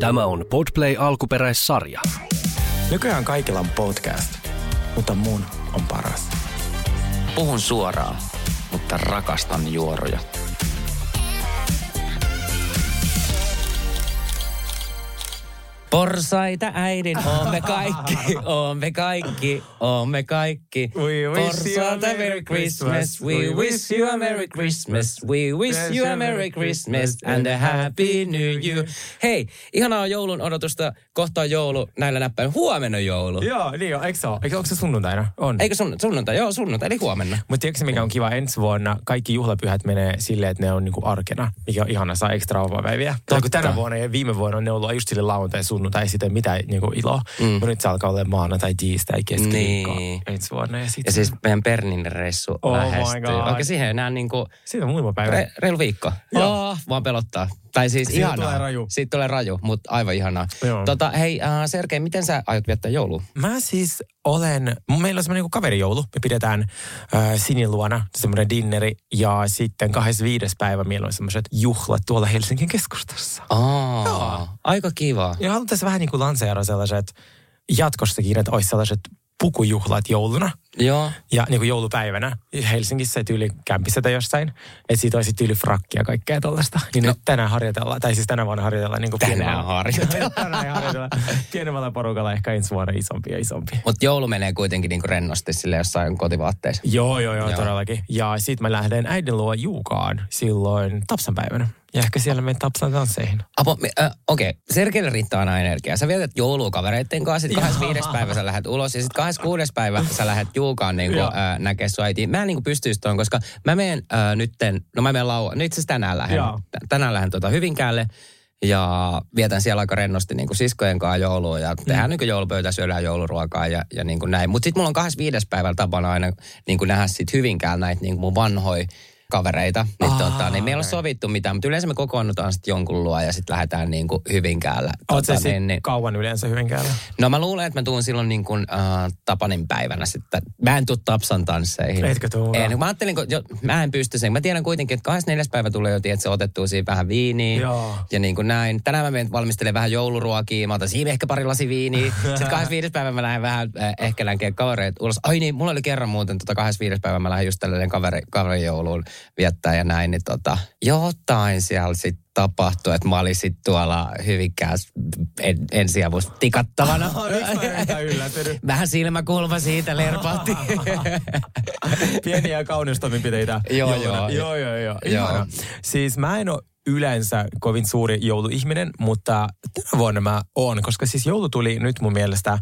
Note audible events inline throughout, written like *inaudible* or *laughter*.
Tämä on Podplay alkuperäissarja. Nykyään kaikilla on podcast, mutta mun on paras. Puhun suoraan, mutta rakastan juoroja. Porsaita äidin, oomme kaikki, *laughs* oomme kaikki, oomme kaikki. We wish you a Merry Christmas, we wish you a Merry Christmas, we wish you a Merry Christmas and a Happy New Year. Hei, ihanaa joulun odotusta, kohta on joulu näillä näppäillä. Huomenna joulu. Joo, niin on. Eikö se ole? Eikö, onko se sunnuntaina? On. Eikö sun, sunnuntai? Joo, sunnuntai, eli huomenna. Mutta tiedätkö mikä on kiva ensi vuonna? Kaikki juhlapyhät menee silleen, että ne on niinku arkena, mikä on ihana, saa ekstra vapaapäiviä. Tänä vuonna ja viime vuonna ne on ollut just sille lauantai, sunnuntai, ei sitten mitään niinku iloa. Mm. Mutta nyt se alkaa olla maanantai, tiistai, keskiviikko Niin. ensi vuonna. Ja, sit Ja siis meidän Pernin reissu Oh my lähestyy. God. Oikein siihen enää niinku Siitä on muutama päivä. re, reilu viikko. Joo. Oh, vaan pelottaa. Tai siis Siitä ihanaa. tulee raju. Siitä tulee raju, mutta aivan ihanaa. Joo. Tota, hei äh, Sergei, miten sä aiot viettää joulua? Mä siis olen, meillä on semmoinen niin kaverijoulu. Me pidetään äh, Sinin luona semmoinen dinneri ja sitten 25. päivä meillä on semmoiset juhlat tuolla Helsingin keskustassa. Aa, Joo. aika kiva. Ja haluan tässä vähän niin kuin lanseeraa sellaiset jatkossakin, että olisi sellaiset pukujuhlat jouluna Joo. ja niin kuin joulupäivänä Helsingissä tyyli kämpissä tai jossain. Että siitä olisi tyyli frakkia kaikkea tällaista. Niin no. nyt tänään harjoitellaan, tai siis tänä vuonna harjoitellaan niin kuin *laughs* Tänään harjoitellaan. tänään harjoitellaan pienemmällä porukalla ehkä ensi vuonna isompi ja isompi. Mutta joulu menee kuitenkin niinku rennosti sille jossain kotivaatteissa. Joo, joo, joo, Joo. todellakin. Ja sitten mä lähden äidin luo Juukaan silloin Tapsan päivänä. Ja ehkä siellä menen Tapsan tansseihin. Apo, äh, okei, okay. Sergeille riittää aina energiaa. Sä vietät joulua kavereitten kanssa, sitten 25. päivä sä lähdet ulos ja sitten 26. päivä sä lähdet Juukaan niin Joo. äh, näkee sun äitiin. Mä en niin pystyisi tuon, koska mä menen äh, nytten, no mä menen lau, no itse asiassa tänään lähden, tänään lähden tuota Hyvinkäälle ja vietän siellä aika rennosti niin kuin siskojen kanssa joulua ja tehdään niin kuin joulupöytä, syödään jouluruokaa ja, ja niin kuin näin. Mutta sitten mulla on 25. päivällä tapana aina niin kuin nähdä sit Hyvinkäällä näitä niin kuin mun vanhoja kavereita. Niin, Aa, tota, niin meillä on sovittu mitään, mutta yleensä me kokoonnutaan sitten jonkun luo ja sitten lähdetään niin kuin Hyvinkäällä. Oletko Tota, niin, niin. kauan yleensä Hyvinkäällä? No mä luulen, että mä tuun silloin niin kuin, äh, Tapanin päivänä sitten. Mä en tuu Tapsan tansseihin. Etkö tuu? En, mä ajattelin, kun jo, mä en pysty sen. Mä tiedän kuitenkin, että 24. päivä tulee jo, että se otettuu siinä vähän viiniä. Joo. Ja niin kuin näin. Tänään mä menen valmistelemaan vähän jouluruokia. Mä otan siinä ehkä pari lasi viiniä. *laughs* Sitten 25. päivä mä lähden vähän äh, ehkä länkeen kavereet ulos. Ai niin, mulla oli kerran muuten tota 25. päivä mä lähden just tällainen kaveri, kaverijouluun viettää ja näin. Niin tota, jotain siellä sitten tapahtui, että mä olin sitten tuolla Hyvinkäässä en, ensiavusta tikattavana. *laughs* yllätynyt? Vähän silmäkulma siitä lerpahti. *laughs* Pieniä kaunistoimenpiteitä. Joo, joo. joo, joo, joo. Joo. Siis mä en ole yleensä kovin suuri jouluihminen, mutta tänä vuonna mä oon, koska siis joulu tuli nyt mun mielestä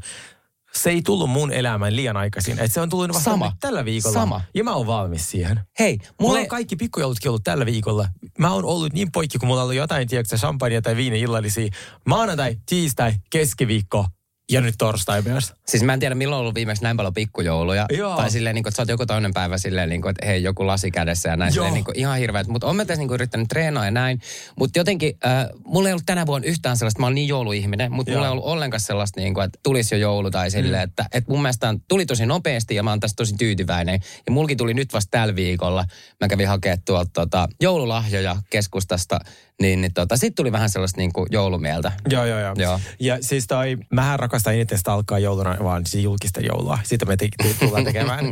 se ei tullut mun elämään liian aikaisin. Et se on tullut vasta Sama. tällä viikolla. Sama. Ja mä oon valmis siihen. Hei, Mulla mulle... on kaikki pikkujoulutkin ollut tällä viikolla. Mä oon ollut niin poikki, kun mulla on ollut jotain, tiedätkö, champagne tai viini illallisia. Maanantai, tiistai, keskiviikko ja nyt torstai myös. Siis mä en tiedä, milloin on ollut viimeksi näin paljon pikkujouluja. Joo. Tai silleen, niin kuin, että sä oot joku toinen päivä silleen, niin kuin, että hei, joku lasi kädessä ja näin. Joo. Silleen, niin kuin, ihan hirveät. Mutta on mä tässä niin kuin, yrittänyt treenaa ja näin. Mutta jotenkin, äh, mulla ei ollut tänä vuonna yhtään sellaista, mä oon niin jouluihminen, mutta mulla ei ollut ollenkaan sellaista, niin kuin, että tulisi jo joulu tai silleen, mm. että, että mun mielestä on- tuli tosi nopeasti ja mä oon tästä tosi tyytyväinen. Ja mulki tuli nyt vasta tällä viikolla. Mä kävin hakemaan tuolta tota, joululahjoja keskustasta, niin, niin tota, sitten tuli vähän sellaista niin kuin joulumieltä. Joo, joo, joo. Joo. Ja siis toi, mähän rakastan eniten sitä alkaa jouluna, vaan siis julkista joulua. Sitä me te, te, tullaan *laughs* tekemään.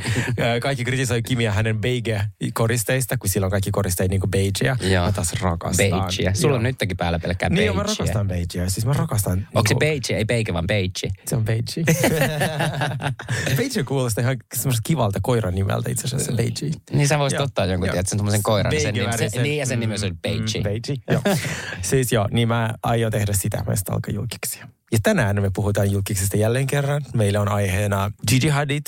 Kaikki kritisoi Kimiä hänen beige-koristeista, kun sillä on kaikki koristeet niin kuin beigea. Joo. Mä taas rakastan. Beigea. Sulla Joo. on nytkin päällä pelkkää Niin, beigea. joo, mä rakastan beigea. Siis mä rakastan... Onko se niinku- beige, ei beige, vaan beige? Se on beige. *laughs* beige kuulostaa ihan semmoista kivalta koiran nimeltä itse asiassa, beige. Niin sä voisit ottaa jonkun, tiedät, sen tommosen koiran. Niin sen, se, Beigevärisen. niin, ja sen nimessä on Mm, beige. Mm, beige, joo. *laughs* siis joo, niin mä aion tehdä sitä meistä alkaa julkiksi. Ja tänään me puhutaan julkiksesta jälleen kerran. Meillä on aiheena Gigi Hadid,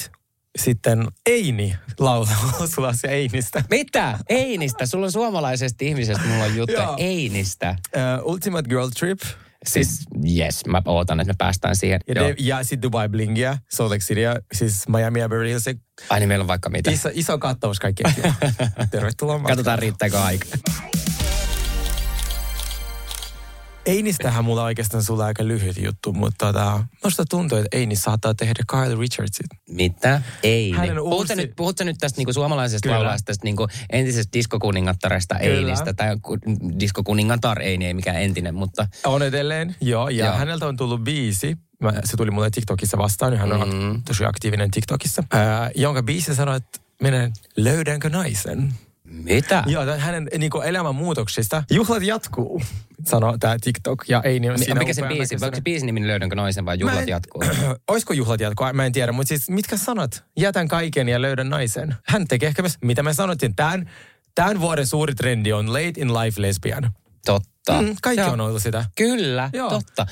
sitten Eini laulaa Sulas ja Einistä. Mitä? Einistä. Sulla on suomalaisesta ihmisestä, mulla on juttu. Einistä. Uh, Ultimate Girl Trip. Siis, yes, mä ootan, että me päästään siihen. Ja, Joo. ja sitten Dubai Blingia, Salt Lake City, siis Miami ja Beverly Hills. Ai niin, meillä on vaikka mitä. Iso, iso kattaus kaikkea. *laughs* Tervetuloa matkaan. Katsotaan riittääkö aika. Einistähän mulla oikeastaan sulla aika lyhyt juttu, mutta tota, musta tuntuu, että Einis saattaa tehdä Kyle Richardsit. Mitä? Ei. Hänen uusi- nyt, puhutko nyt tästä niinku suomalaisesta laulajasta, tästä niinku entisestä diskokuningattaresta Kyllä. Einistä, tai ku- diskokuningatar Eini, ei mikään entinen, mutta On edelleen, joo. Ja Joo. häneltä on tullut biisi. Mä, se tuli mulle TikTokissa vastaan, niin hän on Mm. tosi aktiivinen TikTokissa. Ää, jonka biisi sanoi, että minä löydänkö naisen? Mitä? Joo, hänen niin kuin, elämän muutoksista. Juhlat jatkuu, sanoo tämä TikTok. Ja ei niin Mi- siinä Mikä se biisi? Onko se biisin nimi Löydänkö naisen vai Mä Juhlat en- jatkuu? *clears throat* Olisiko juhlat jatkuu? Mä en tiedä, mutta siis mitkä sanat? Jätän kaiken ja löydän naisen. Hän tekee ehkä, myös- mitä me sanottiin, tämän, tämän vuoden suuri trendi on late in life lesbian. Totta. Mm, kaikki Joo. on ollut sitä. Kyllä, Joo. totta.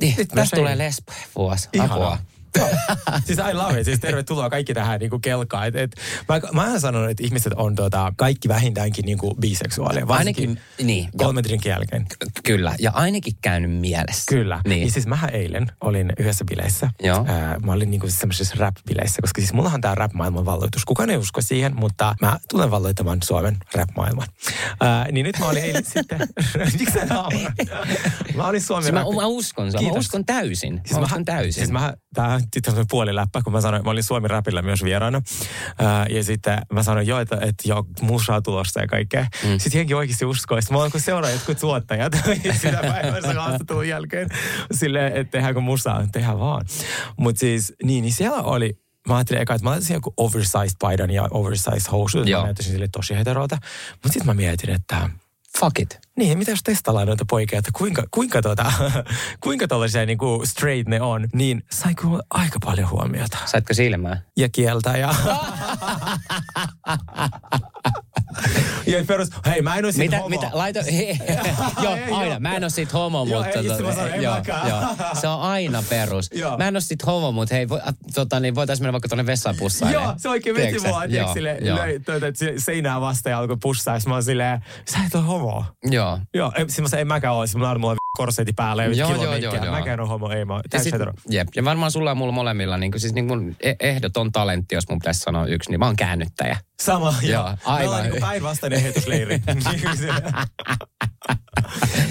Niin, mä tästä tulee sein. lesbo-vuosi. Ihanaa. Apua. *laughs* siis I love it. Siis tervetuloa kaikki tähän niinku kelkaan. Et, et, mä, mä oon sanonut, että ihmiset on tota, kaikki vähintäänkin niinku biseksuaaleja. Varsinkin Ainakin, niin. jo, kolmen drinkin jälkeen. kyllä. Ja ainakin käynyt mielessä. Kyllä. Niin. Ja siis mähän eilen olin yhdessä bileissä. Joo. Ää, mä olin niinku semmoisissa rap-bileissä, koska siis mullahan tää rap-maailman valloitus. Kukaan ei usko siihen, mutta mä tulen valloittamaan Suomen rap-maailman. Ää, niin nyt mä olin eilen *laughs* sitten... Miksi sä? *laughs* Mä olin Suomen Siis mä, rap- mä uskon sen. Mä Kiitos. uskon täysin. Siis Mä uskon täysin. Siis mä, tää on sitten semmoinen puoliläppä, kun mä sanoin, mä olin Suomi Rapilla myös vieraana. Ää, ja sitten mä sanoin, joo, että, että joo, musaa tulosta ja kaikkea. Mm. Sitten jenkin oikeasti uskoi. Sitten mä olen kun seuraa jotkut tuottajat sitä päivässä haastattelun jälkeen. Silleen, että tehdäänkö musaa, tehdään vaan. Mutta siis, niin, niin siellä oli, Mä ajattelin eka, että mä laittaisin joku oversized paidan ja oversized housut. Joo. Mä näyttäisin sille tosi heterolta. Mutta sitten mä mietin, että Fuck it. niin, mitä jos testaillaan noita poikia, että kuinka, kuinka, tota, *laughs* kuinka tollaisia niinku straight ne on, niin sai kyllä aika paljon huomiota. Saitko silmää? Ja kieltä ja... *laughs* ja perus, hei mä en ole sit Mitä, homo. mitä, laita, *laughs* joo, Ei, aina, joo. mä en oo sit homo, Joo, mutta... ei, mä en joo, joo, se on aina perus. Joo. Mä en oo sit homo, mutta hei, voi, a, tota, niin voitais mennä vaikka tonne vessaan pussaan. Joo, se oikein veti mua, tiedätkö, Joo, sille, joo. löi tuota, se- seinää vastaan ja alkoi pussaa. Ja mä oon silleen, sä et ole homo. Joo. Joo, siis mä sanoin, en mäkään ole. Siis on päällä ja Joo, joo, minkkiä. joo, joo. Mäkään ole homo, ei mä oon sit, jep, ja varmaan sulla ja mulla molemmilla, niin kuin, siis niin kuin e- ehdoton talentti, jos mun pitäisi sanoa yksi, niin mä oon käännyttäjä. Sama, joo. Joo, aivan. niinku päinvastainen heitosleiri. *laughs*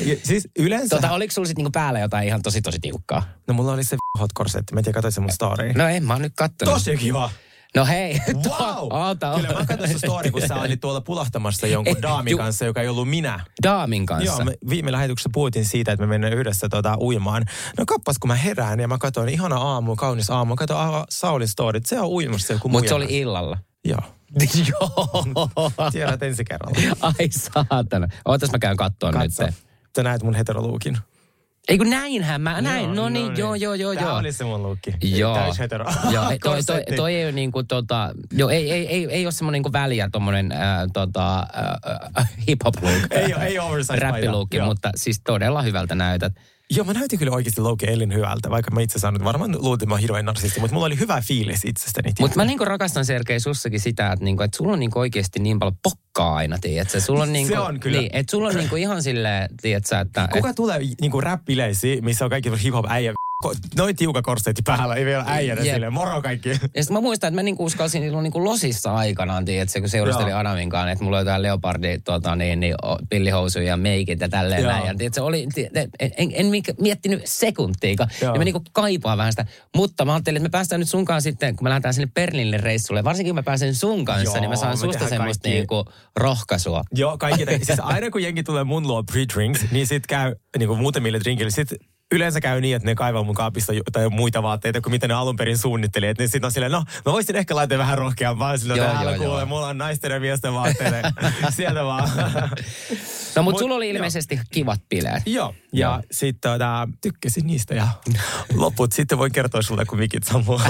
Ja siis yleensä... Tota, oliko sulla sitten niinku päällä jotain ihan tosi tosi tiukkaa? No mulla oli se hot korsetti. Mä en tiedä, katsoit se mun story. No en mä oon nyt kattonut. Tosi kiva. No hei, *laughs* tuo- Wow! oota, Kyllä mä katsoin story, kun sä *laughs* olit tuolla pulahtamassa jonkun Eh, daamin ju- kanssa, joka ei ollut minä. Daamin kanssa. Joo, me viime lähetyksessä puhuttiin siitä, että me mennään yhdessä tota, uimaan. No kappas, kun mä herään ja mä katsoin, ihana aamu, kaunis aamu. Katsoin ah, Saulin storyt, se on uimassa joku Mutta se oli illalla. Joo, *laughs* Joo. tiedät ensi kerralla. Ai saatana. Ootas mä käyn kattoon nyt. Katso, sä näet mun heteroluukin. Ei kun näinhän mä, näin. No niin, joo, joo, joo, Tää joo. oli se mun luukki. Joo. Täys hetero. *laughs* Joo, toi, toi, toi ei ole niinku tota, joo, ei, ei, ei, ei ole semmoinen niinku väliä tommonen ää, tota, ää, hip hop look. Ei oo- ei paita. Räppiluukki, Joo. mutta siis todella hyvältä näytät. Joo, mä näytin kyllä oikeasti Loki Ellin hyvältä, vaikka mä itse sanon, että varmaan luulin, että mä hirveän narsisti, mutta mulla oli hyvä fiilis itsestäni. Mutta mä niinku rakastan Sergei sussakin sitä, että, niinku, että sulla on niinku oikeasti niin paljon pokkaa aina, tiedätkö? Sulla on niinku, on kyllä. Niin, että sulla on niinku ihan silleen, tiedätkö, että... Kuka tulee niinku rap-bileisiin, missä on kaikki hip-hop äijä, noin tiuka korsetti päällä, ei vielä äijänä Jep. silleen, moro kaikki. Ja sitten mä muistan, että mä niinku uskalsin silloin niinku losissa aikanaan, tiedätkö, kun seurustelin Joo. Adamin kanssa, että mulla oli jotain leopardi, tota, niin, niin, pillihousuja ja meikit ja tälleen Joo. näin. Ja, tiedätkö, oli, en, en, en miettinyt sekuntiikaan. Ja mä niinku kaipaan vähän sitä. Mutta mä ajattelin, että me päästään nyt sun kanssa sitten, kun me lähdetään sinne Berliinille reissulle, varsinkin kun mä pääsen sun kanssa, Joo, niin mä saan susta semmoista kaikki. niinku rohkaisua. Joo, kaikki. siis aina kun jengi tulee mun luo pre-drinks, niin sit käy niinku muutamille drinkille, sit yleensä käy niin, että ne kaivaa mun kaapista jo- tai muita vaatteita kuin mitä ne alun perin suunnitteli. Että ne sit on silleen, no mä voisin ehkä laittaa vähän rohkeampaa. Silloin Joo, täällä joo, kuule, joo. mulla on naisten ja miesten vaatteita. *laughs* Sieltä vaan. No mutta Mut- sulla oli ilmeisesti kivat bileet. Joo, ja Joo. sitten tota, tykkäsin niistä ja loput sitten voin kertoa sulle, kun mikit sammuu. *laughs*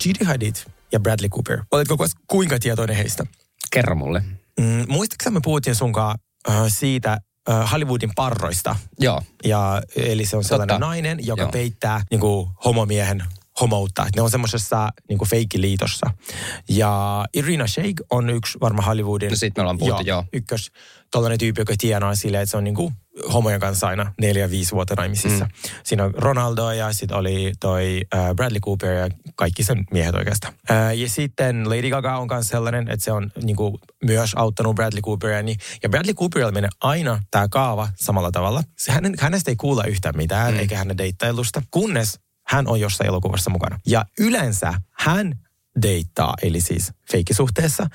Gigi Hadid ja Bradley Cooper. Oletko kuinka tietoinen heistä? Kerro mulle. Mm, muistatko me puhuttiin sunkaan äh, siitä äh, Hollywoodin parroista? Joo. Ja, eli se on sellainen Totta. nainen, joka Joo. peittää niin kuin, homomiehen homoutta. Ne on semmoisessa niin feikkiliitossa. Ja Irina Shayk on yksi varma Hollywoodin... No sit me ollaan puhuttu, joo. Ykkös tollainen tyyppi, joka tienaa silleen, että se on niin kuin homojen kanssa aina neljä, viisi vuotta naimisissa. Mm. Siinä on Ronaldo ja sitten oli toi äh, Bradley Cooper ja kaikki sen miehet oikeastaan. Äh, ja sitten Lady Gaga on myös sellainen, että se on niin kuin, myös auttanut Bradley Cooperia. Niin, ja Bradley Cooperilla menee aina tämä kaava samalla tavalla. Se, hänen, hänestä ei kuulla yhtään mitään, mm. eikä hänen deittailusta, kunnes hän on jossain elokuvassa mukana. Ja yleensä hän deittaa, eli siis feikkisuhteessa,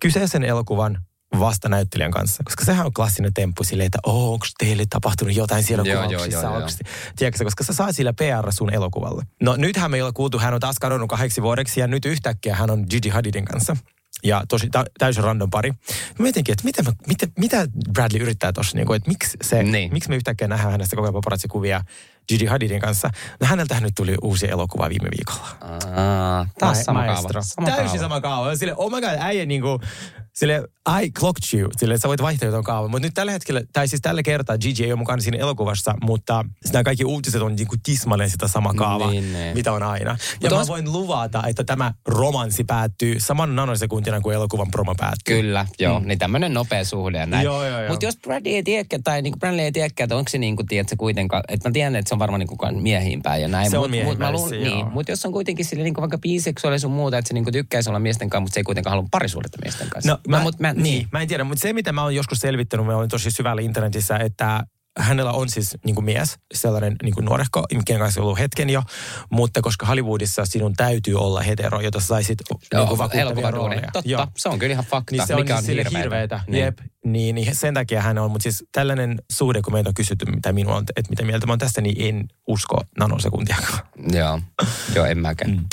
kyseisen elokuvan vasta näyttelijän kanssa. Koska sehän on klassinen temppu silleen, että oh, onko teille tapahtunut jotain siellä Joo, joo, kuvauksissa? joo, joo. Onks- Tiedätkö, koska sä saa sillä PR sun elokuvalle. No nythän me ei ole kuultu, hän on taas kadonnut kahdeksi vuodeksi ja nyt yhtäkkiä hän on Gigi Hadidin kanssa. Ja tosi tä- täysin random pari. Mä mietinkin, että miten, miten, mitä Bradley yrittää tuossa, niin kuin, että miksi, se, Niin. miksi me yhtäkkiä nähdään hänestä koko ajan paparazzi-kuvia Gigi Hadidin kanssa. No häneltähän nyt tuli uusi elokuva viime viikolla. Aa, taas Ma- sama kaava. Sama Täysin kaava. sama kaava. Sille, oh my god, äijä niinku, sille, I clocked you. Sille, sä voit vaihtaa jotain kaavaa. Mutta nyt tällä hetkellä, tai siis tällä kertaa Gigi ei ole mukana siinä elokuvassa, mutta nämä kaikki uutiset on niinku tismalleen sitä sama kaava, Niin, niin. mitä on aina. Ja Mut mä os- voin luvata, että tämä romanssi päättyy saman nanosekuntina kuin elokuvan promo päättyy. Kyllä, joo. Mm. Niin tämmöinen nopea suhde ja näin. Joo, joo, joo. Mutta jos Bradley ei tiedäkään, tai niin Bradley ei tiedäkään, että onko se niin kuin, tiedätkö, kuitenkaan, että mä tiedän, että se on varmaan niin kuin miehiin päin ja näin. Se on mut, miehiin mut, mä niin, mutta jos on kuitenkin sille niin kuin vaikka biseksuaali sun muuta, että se niin kuin tykkäisi olla miesten kanssa, mutta se ei kuitenkaan halua parisuudetta miesten kanssa. No, mä, mut mä, niin, mä en tiedä, mutta se mitä mä oon joskus selvittänyt, mä olin tosi syvällä internetissä, että hänellä on siis niin kuin mies, sellainen niin kuin nuorehko, kenen kanssa on ollut hetken jo, mutta koska Hollywoodissa sinun täytyy olla hetero, jotta sä saisit niin kuin vakuuttavia rooleja. Totta, Joo. se on kyllä ihan fakta, Niin se on mikä siis on sille hirveetä. hirveetä. Niin. Jep. Niin, niin sen takia hän on, mutta siis tällainen suhde, kun meitä on kysytty, mitä minua on, että mitä mieltä mä oon tästä, niin en usko nanosekuntiakaan. Joo, joo, en mäkään. Mm.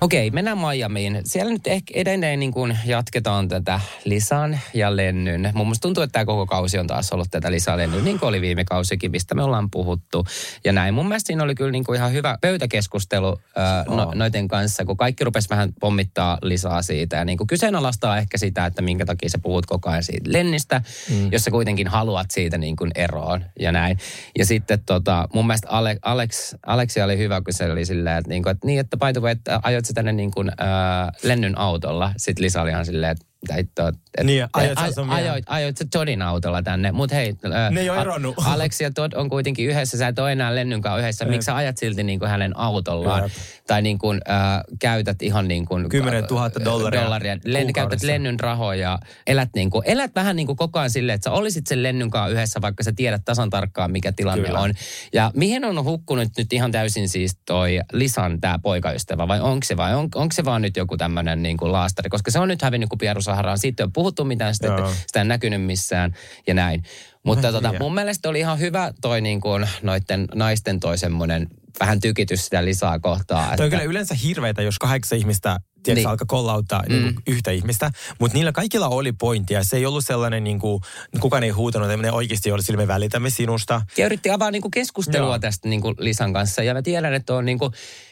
Okei, mennään Miamiin. Siellä nyt ehkä edelleen niin kuin jatketaan tätä Lisan ja Lennyn. Mun mielestä tuntuu, että tämä koko kausi on taas ollut tätä Lisa Lennyn, niin kuin oli viime kausikin, mistä me ollaan puhuttu. Ja näin. Mun mielestä siinä oli kyllä niin kuin ihan hyvä pöytäkeskustelu ää, no, noiden kanssa, kun kaikki rupesi vähän pommittaa Lisaa siitä. Ja niin kuin kyseenalaistaa ehkä sitä, että minkä takia sä puhut koko ajan siitä Lennistä, mm. jos sä kuitenkin haluat siitä niin kuin eroon ja näin. Ja sitten tota, mun mielestä Ale, Alex, Alexia oli hyvä, kun se oli silleen, että, niin kuin, että niin, että by the way, että ajoit tänne niin kuin, ää, Lennyn autolla. Sitten Lisa oli ihan silleen, että mitä hittoa, että Niin, ajoit sun miehen. ajoit, ajoit sä Toddin autolla tänne. Mutta hei, Ne ei A- eronnut. *laughs* Alex ja Todd on kuitenkin yhdessä, sä et ole enää Lennyn kanssa yhdessä. Miksi sä ajat silti niin kuin hänen autollaan? Jep. Tai niin kuin, äh, käytät ihan niin kuin... 10 000 dollaria dollaria. Len, käytät. Lennyn rahoja. Elät, niin kuin, elät vähän niin kuin koko ajan silleen, että sä olisit sen Lennyn kanssa yhdessä, vaikka sä tiedät tasan tarkkaan, mikä tilanne Kyllä. on. Ja mihin on hukkunut nyt ihan täysin siis toi Lisan tämä poikaystävä, vai onko se vai on, onko se vaan nyt joku tämmöinen niin kuin laastari? Koska se on nyt hävinnyt kuin Pieru Saharaan. Siitä ei ole puhuttu mitään, sitä, Joo. sitä ei näkynyt missään ja näin. Mutta tota, mun mielestä oli ihan hyvä toi niin kuin noitten naisten toi semmoinen vähän tykitys sitä lisää kohtaa. Toi on kyllä yleensä hirveitä, jos kahdeksan ihmistä tiedätkö, Niin. niin. alkaa kollauttaa mm. niin kuin yhtä ihmistä. Mutta niillä kaikilla oli pointtia. Se ei ollut sellainen, niin kuin, kukaan ei huutanut, että oikeasti oli sillä me välitämme sinusta. Ja yritti avaa niinku keskustelua Joo. tästä niinku Lisan kanssa. Ja mä tiedän, että on niinku,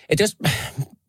että jos,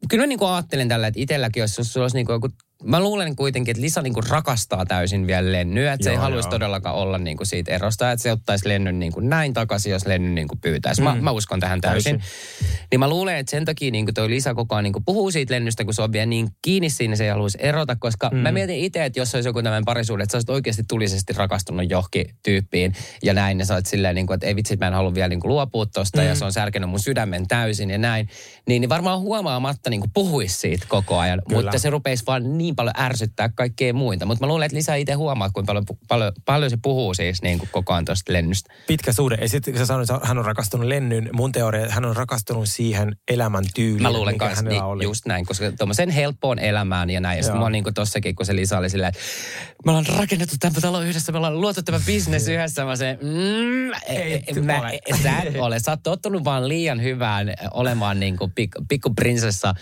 kyllä mä niinku ajattelen tällä, että itselläkin, jos, jos sulla olisi niinku joku, mä luulen kuitenkin, että Lisa niinku rakastaa täysin vielä Lennyä, että se ei Joo, haluaisi joo. todellakaan olla niinku siitä erosta, että se ottaisi Lennyn niinku näin takaisin, jos Lenny niinku pyytäisi. Mä, Mm. mä uskon tähän täysin. Täysin. Niin mä luulen, että sen takia niinku toi Lisa koko ajan niinku puhuu siitä Lennystä, kun se on vielä niin kiinni siinä, se ei haluaisi erota, koska mm. mä mietin itse, että jos olisi joku tämmöinen parisuhde, että sä olisit oikeasti tulisesti rakastunut johonkin tyyppiin ja näin, ja sä oot silleen, niinku, että ei vitsi, mä en halua vielä niinku luopua tosta, mm. ja se on särkenyt mun sydämen täysin ja näin, niin, niin varmaan huomaamatta niinku puhuisi siitä koko ajan, Kyllä. mutta se rupeisi vaan niin paljon ärsyttää kaikkea muita. Mutta mä luulen, että Lisa itse huomaa, kuinka paljon, paljon, paljon se puhuu siis niinku koko ajan tosta Lennystä. Pitkä suhde. Ja sitten kun sä sanoit, että hän on rakastunut Lennyn, mun teoria, että hän on rakastunut siihen elämäntyyliin, Mä luulen mikä kanssa, niin, oli. just näin, koska tuommoisen helppoon elämään ja näin. Ja sitten mä oon niin kuin tossakin, kun se Lisa oli silleen, että me ollaan rakennettu tämä talo yhdessä, me ollaan luotu tämä business yhdessä. Mä se, mm, Ei ei, mä, ole. sä et ole. Sä oot tottunut vaan liian hyvään olemaan niin kuin pik, pikku prinsessa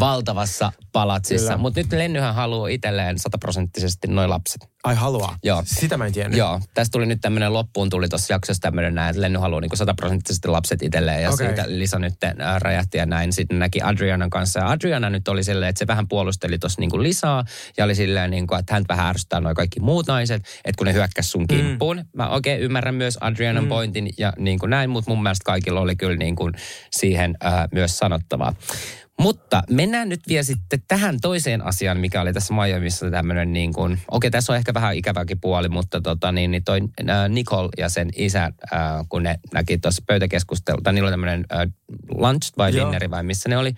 valtavassa palatsissa. Mutta nyt Lennyhän hän haluaa itselleen sataprosenttisesti noin lapset. Ai haluaa? Joo. Sitä mä en tiennyt. Joo, tästä tuli nyt tämmöinen loppuun tuli tuossa jaksossa tämmöinen näin, että Lenny haluaa niin sataprosenttisesti lapset itselleen ja Okei. okay. siitä Lisa nyt äh, räjähti ja näin. Sitten näki Adrianan kanssa ja Adriana nyt oli silleen, että se vähän puolusteli tuossa niin Lisaa ja oli silleen, niin kuin, että hän vähän ärsyttää noin kaikki muut naiset, että kun ne hyökkäs sun kimppuun. Mm. Mä oikein ymmärrän myös Adrianan mm. pointin ja niin kuin näin, mutta mun mielestä kaikilla oli kyllä niin kuin siihen äh, myös sanottavaa. Mutta mennään nyt vielä sitten tähän toiseen asiaan, mikä oli tässä Miamiissa tämmöinen niin kuin, okei tässä on ehkä vähän ikäväkin puoli, mutta tota niin, niin toi äh, Nicole ja sen isä, äh, kun ne näki tuossa pöytäkeskustelua, tai niillä oli tämmöinen äh, lunch vai Joo. dinneri vai missä ne oli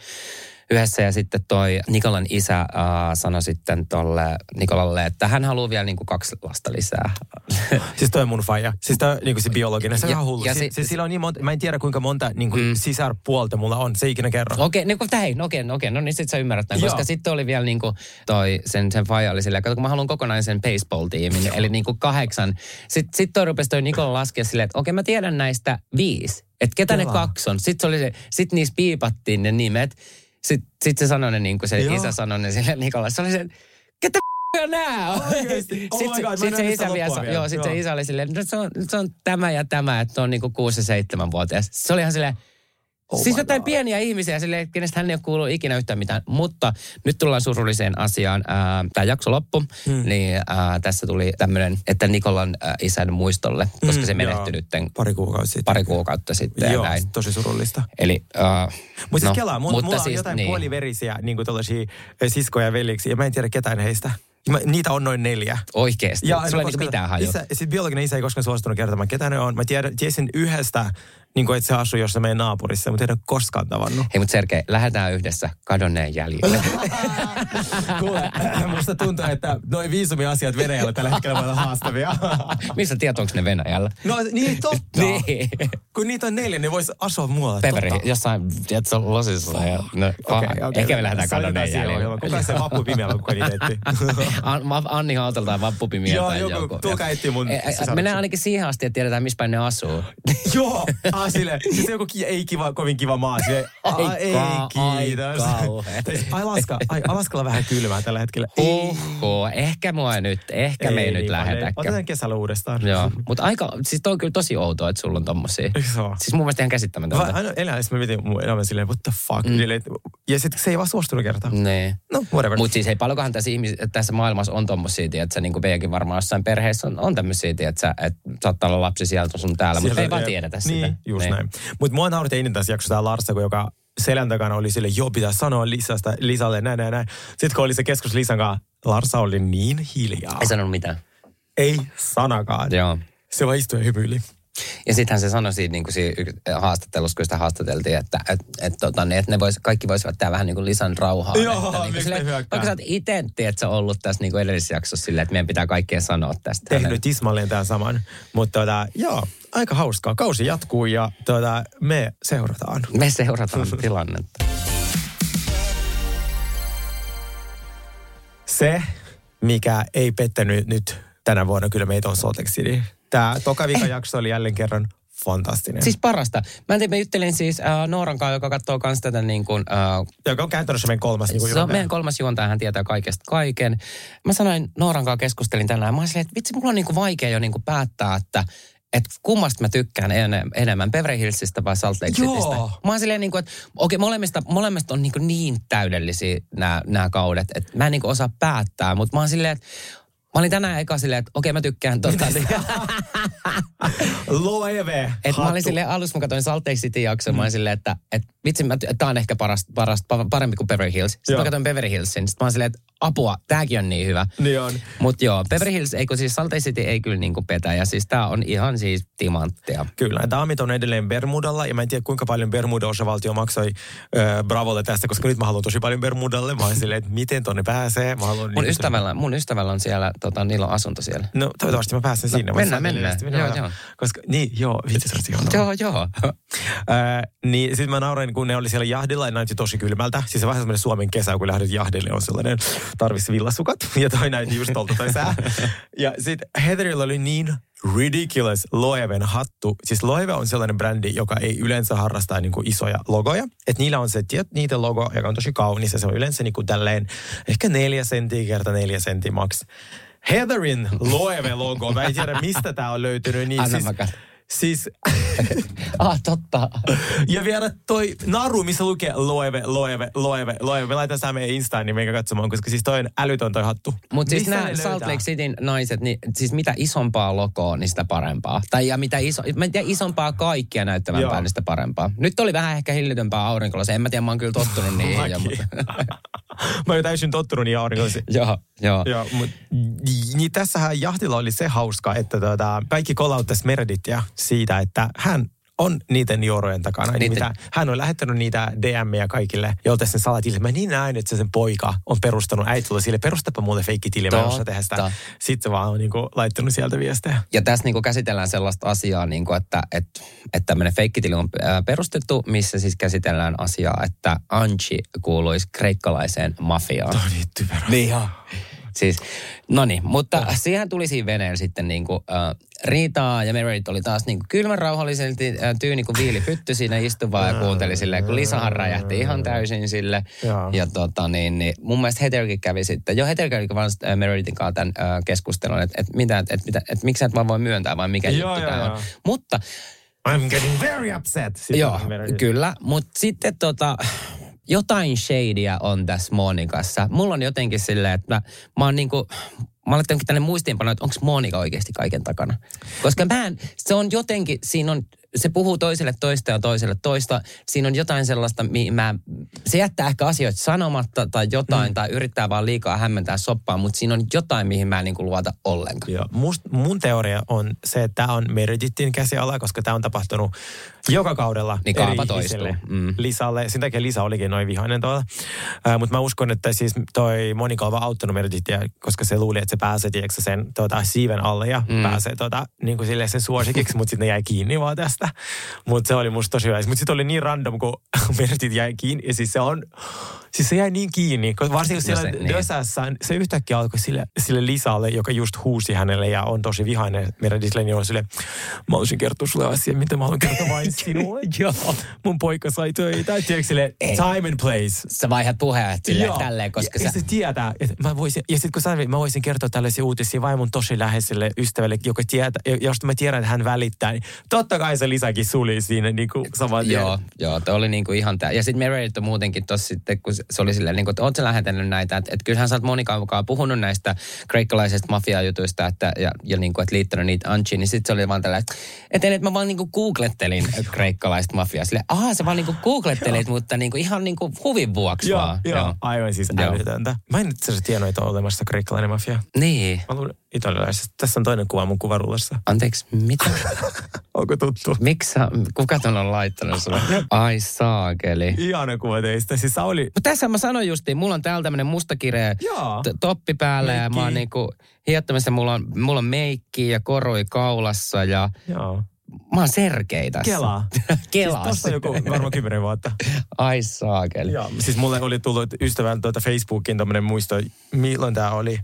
yhdessä ja sitten toi Nikolan isä äh, sanoi sitten tolle Nikolalle, että hän haluaa vielä niin kuin kaksi lasta lisää. *laughs* Siis toi on mun faija. Siis toi niin se biologinen. Se on Ja- ihan hullu. ja si- si, sillä on niin monta, mä en tiedä kuinka monta niin kuin Mm. sisarpuolta mulla on. Se ikinä kerro. Okei, niin kuin, hei, no okei, no okei, no niin sit sä ymmärrät tämän, koska sitten oli vielä niin kuin toi, sen, sen faija oli silleen, kato kun mä haluan kokonaisen baseball-tiimin, eli niin kuin kahdeksan. Sitten sit toi rupesi toi Nikola laskea silleen, että okei mä tiedän näistä viisi, että ketä ne Kelaa. kaksi on. Sitten se oli se, sit niissä piipattiin ne nimet. Sitten sit se sanoi ne niin kuin se Joo. isä sanoi ne sille Nikola. Se oli se, ketä f***a nää on? Oikeesti? *laughs* Oh Sitten God, sit se isä vielä, vielä. joo, sit se isä oli silleen, no se on, se on tämä ja tämä, että on niinku 6 ja 7 vuotias. Se oli ihan silleen, Oh siis jotain God. pieniä ihmisiä, sille, kenestä hän ei ole kuullut ikinä yhtään mitään. Mutta nyt tullaan surulliseen asiaan. Tämä jakso loppu, Hmm. niin ää, tässä tuli tämmöinen, että Nikolan ää, isän muistolle, koska Hmm, se menehtyi nyt Pari kuukautta sitten. pari kuukautta sitten Joo, ja näin. tosi surullista. Eli, äh, Mutta siis kelaa, mulla, mulla on siis, jotain niin. puoliverisiä niin kuin siskoja ja veljiksi, ja mä en tiedä ketään heistä. Mä, niitä on noin neljä. Oikeesti. Ja Sulla ei no, niinku mitään hajua. Isä, sit biologinen isä ei koskaan suostunut kertomaan, ketä ne on. Mä tiedän, tiesin yhdestä, niin kuin, että se asuu jossain meidän naapurissa, mutta en ole koskaan tavannut. Hei, mutta Sergei, lähdetään yhdessä kadonneen jäljille. *laughs* Kuule, musta tuntuu, että noin viisumiasiat Venäjällä tällä hetkellä voi olla haastavia. *laughs* Missä tiedät, onko ne Venäjällä? No niin, totta. *laughs* Niin. Kun niitä on neljä, niin voisi asua muualla. Peveri, Totta. jossain, tiedätkö, losissa. Ja, no, Okei, okay, okei. Ehkä me lähdetään kadonneen ohjelmaan. Kuka se vappu pimeällä, kuka niitä ma- Anni Hautala tai Vappu Joo, joku, tulkaa etsiä mun. Mennään ainakin siihen asti, että tiedetään, missä päin ne asuu. Joo, ah, sille, siis joku ki- ei kiva, kovin kiva maa. Sille, Ai ei, ai kiitos. kauhea. Tai Alaska, ai, Alaskalla vähän kylmää tällä hetkellä. Oho, ehkä mua nyt, ehkä me ei nyt niin lähetäkään. Otetaan kesällä uudestaan. Joo, mutta aika, siis toi on kyllä tosi outoa, että sulla on tommosia. Ole? Siis mun mielestä ihan käsittämätöntä. Aina elämässä mä mietin mun elämän silleen, what the fuck. Mm. Ja sitten se ei vaan suostunut kertaa. Niin. No, whatever. Mutta siis hei, paljonkohan tässä, ihmis, tässä maailmassa on tommosia, että niin kuin meidänkin varmaan jossain perheessä on, on tämmöisiä, että että saattaa olla lapsi sieltä sun täällä, mutta ei vaan tiedetä niin, just näin. Mutta mua nauratti eniten tässä jaksossa tämä Larsa, joka selän takana oli sille, joo, pitää sanoa Lisasta, Lisalle, näin, näin, näin. Sitten kun oli se keskus Lisan kanssa, Larsa oli niin hiljaa. Ei sanonut mitään. Ei sanakaan. Joo. Se vaan istui ja hymyili. Ja sittenhän se sanoi siinä, niin kuin siinä haastattelussa, kun sitä haastateltiin, että et, et, tota, niin, että ne vois, kaikki voisivat tehdä vähän niin kuin Lisan rauhaa. Joo, että, niin hyökkää? vaikka sä oot itse, sä ollut tässä niin kuin edellisessä jaksossa silleen, että meidän pitää kaikkien sanoa tästä. Tehnyt tismalleen tämän saman. Mutta tota, joo, aika hauskaa. Kausi jatkuu ja tota, me seurataan. Me seurataan *laughs* tilannetta. Se, mikä ei pettänyt nyt tänä vuonna kyllä meitä on Lake City. Tämä toka vika jakso oli jälleen kerran fantastinen. Siis parasta. Mä en tiedä, mä juttelin siis äh, Nooran kanssa, joka katsoo kans tätä niin kuin, äh, Joka on käytännössä meidän kolmas niin kuin Se on meidän kolmas juontaja, hän tietää kaikesta kaiken. Mä sanoin Nooran kanssa keskustelin tänään, mä olin silleen, että vitsi, mulla on niinku vaikea jo niinku päättää, että että kummasta mä tykkään enem- enemmän, Beverly Hillsistä vai Salt Lake. Citystä. Mä oon silleen, niinku, että okei, molemmista, molemmista on niinku niin täydellisiä nämä, nämä kaudet, että mä en niinku osaa päättää, mutta mä oon silleen, että Mä olin tänään eka silleen, että okei mä tykkään tota. Loeve. Et mä olin silleen, alussa mä katsoin Salt Lake City jakson, mä olin silleen, että et, vitsi, mä, tää on ehkä paras, paras, pa- parempi kuin Beverly Hills. Sitten Joo. mä katsoin Beverly Hillsin, sitten mä olin silleen, että apua, tääkin on niin hyvä. Niin on. Mut joo, Beverly Hills, ei kun siis Salt City ei kyllä niinku petä, ja siis tää on ihan siis timanttia. Kyllä, daamit on edelleen Bermudalla ja mä en tiedä kuinka paljon Bermuda-osavaltio maksoi äh, Bravolle tästä, koska nyt mä haluan tosi paljon Bermudalle. Mä oon silleen, että miten tonne pääsee. Mä haluan Mun niin- ystävällä, mun ystävällä on siellä, tota, niillä on asunto siellä. No toivottavasti mä pääsen sinne. Mä mennään, mennään. neljästä Joo, joo. Koska, niin, joo, vitsi se. Joo, joo. *laughs* Äh, niin sitten mä nauroin, kun ne oli siellä jahdilla ja näytti tosi kylmältä. Siis se vähän semmoinen Suomen kesä, kun lähdet jahdille, on sellainen tarvisi villasukat. *laughs* Ja toi näytti just tolta toi sää. Ja sitten Heatherilla oli niin ridiculous Loeven hattu. Siis Loewe on sellainen brändi, joka ei yleensä harrasta niin kuin isoja logoja. Että niillä on se tiet, niiden logo, joka on tosi kaunis ja se on yleensä niin kuin tälleen ehkä neljä senttiä kerta neljä senttiä maks. Heatherin Loewe-logo, mä en tiedä mistä tämä on löytynyt. Niin Anna siis. Siis *laughs* ah, totta. ja vielä toi naru, missä lukee Loewe, Loewe, Loewe, Loewe. Me laitan sä meidän Instaan niin meikä katsomaan, koska siis toi on älytön toi hattu. Mutta siis nämä Salt? Lake Cityn naiset, niin siis mitä isompaa logoa, niin sitä parempaa. Tai ja mitä iso, mä tiedä, isompaa kaikkia näyttävämpää, niin sitä parempaa. Nyt oli vähän ehkä hillitympää aurinkolossa. En mä tiedä, mä oon kyllä tottunut niihin. jo, mutta, *laughs* Mä oon täysin tottunut niin aurinkoisiin. *laughs* joo, joo. Joo, mut, niin tässähän jahtilla oli se hauska, että tota, kaikki kolauttaisi Meredithia siitä, että hän on niiden juorojen takana. Niin Niiden- mitä, hän on lähettänyt niitä DM:jä kaikille, jolta sen salatille. Mä niin näin, että se sen poika on perustanut äitillä sille, perustapa muuten feikkitili, mä osaa tehdä sitä. Sitten vaan on niinku, laittanut sieltä viestejä. Ja tässä niin käsitellään sellaista asiaa, niin kuin, että, että, että tämmöinen feikkitili on perustettu, missä siis käsitellään asiaa, että Anchi kuuluisi kreikkalaiseen mafiaan. Toi on niin typerä. Niin. Siis, no niin, mutta siihen tuli siinä veneellä sitten niin kuin, äh, riitaa ja Meredith oli taas niin kuin kylmän rauhallisesti äh, tyyni kuin viilipytty siinä istuvaa ja kuunteli silleen, kun Lisahan räjähti ihan täysin sille. Joo. Ja tota niin, niin mun mielestä Heatherkin kävi sitten, jo Heather kävi vaan äh, Meredithin kanssa tämän äh, keskustelun, että et, mitä, et, mitä, et, miksi sä et vaan voi myöntää vai mikä Joo, juttu tämä on. Mutta I'm getting very upset. Sitten Joo, Meredith. kyllä. Mutta sitten tota, jotain shadyä on tässä Monikassa. Mulla on jotenkin silleen, että mä, mä oon niinku, mä tänne muistiinpanoa, että onko Monika oikeasti kaiken takana. Koska mä en, se on jotenkin, siinä on, se puhuu toiselle toista ja toiselle toista. Siinä on jotain sellaista, mihin mä, se jättää ehkä asioita sanomatta tai jotain, mm. tai yrittää vaan liikaa hämmentää soppaa, mutta siinä on jotain, mihin mä en niinku luota ollenkaan. Joo. Must, mun teoria on se, että tämä on Meredithin käsiala, koska tämä on tapahtunut joka kaudella Niin eri toistuu. Mm. Lisalle, sen takia Lisa olikin noin vihainen tuolla. Äh, Mutta mä uskon, että siis toi Monika on vaan auttanut Meredithia, koska se luuli, että se pääsee tiedätkö, sen tota, siiven alle ja mm. pääsee tota, niin kuin silleen sen suosikiksi, mutta sitten ne jäi kiinni vaan tästä. Mutta se oli musta tosi hyvä. Mutta sitten oli niin random, kun *laughs* Meredith jäi kiinni. Ja siis se on, siis se jäi niin kiinni, koska varsinkin No siellä se- no niin. Dösässä se yhtäkkiä alkoi sille, sille Lisalle, joka just huusi hänelle ja on tosi vihainen niin on sille, mä haluaisin kertoa sulle asian, mitä mä haluan kertoa vain *laughs* sinulle. Joo. Mun poika sai töitä. Tiedätkö sille, time and place. Sä vaihdat puheen silleen Joo. tälleen, koska ja, sä... ja se tietää, että mä voisin, ja sitten kun sä, mä voisin kertoa tällaisia uutisia vain mun tosi läheiselle ystävälle, joka tietää, josta mä tiedän, että hän välittää, niin totta kai se lisäkin suli siinä niin kuin saman. Joo, joo, toi oli niinku ihan tää. Ja sitten Meredith on muutenkin tossa sitten, kun se oli silleen, niinku, että oot sä lähetellyt näitä, että et kyllähän sä oot Monikan mukaan puhunut näistä kreikkalaisista mafiajutuista, että, ja, ja niinku, että liittänyt niitä Anchiin, niin sitten se oli vaan tällä, että et, et mä vaan niinku googlettelin kreikkalaista mafiaa. Silleen, aha, sä vaan niinku googlettelit, mutta niinku ihan niinku huvin vuoksi Joo, vaan. joo, aivan siis Joo. älytöntä. Mä en itse asiassa tiennyt, että on olemassa kreikkalainen mafia. Niin. Mä luulen italialaisesta. Tässä on toinen kuva mun kuvarullassa. Anteeksi, mitä? *laughs* Onko tuttu? Miksi kuka ton on laittanut sulle? Ai saakeli. Ihana kuva teistä. Siis Sauli... Mutta tässä mä sanoin justiin, mulla on täällä tämmönen mustakireä t- toppi päällä ja mä oon Meikki. niinku hiottamassa, mulla on, mulla on meikki ja koroi kaulassa ja Joo. mä oon serkei tässä. Kelaa. *laughs* Kelaa. Siis tosta on joku varmaan kymmenen vuotta. Ai saakeli. Joo. Siis mulle oli tullut ystävän tuota Facebookin tämmönen muisto, milloin tää oli.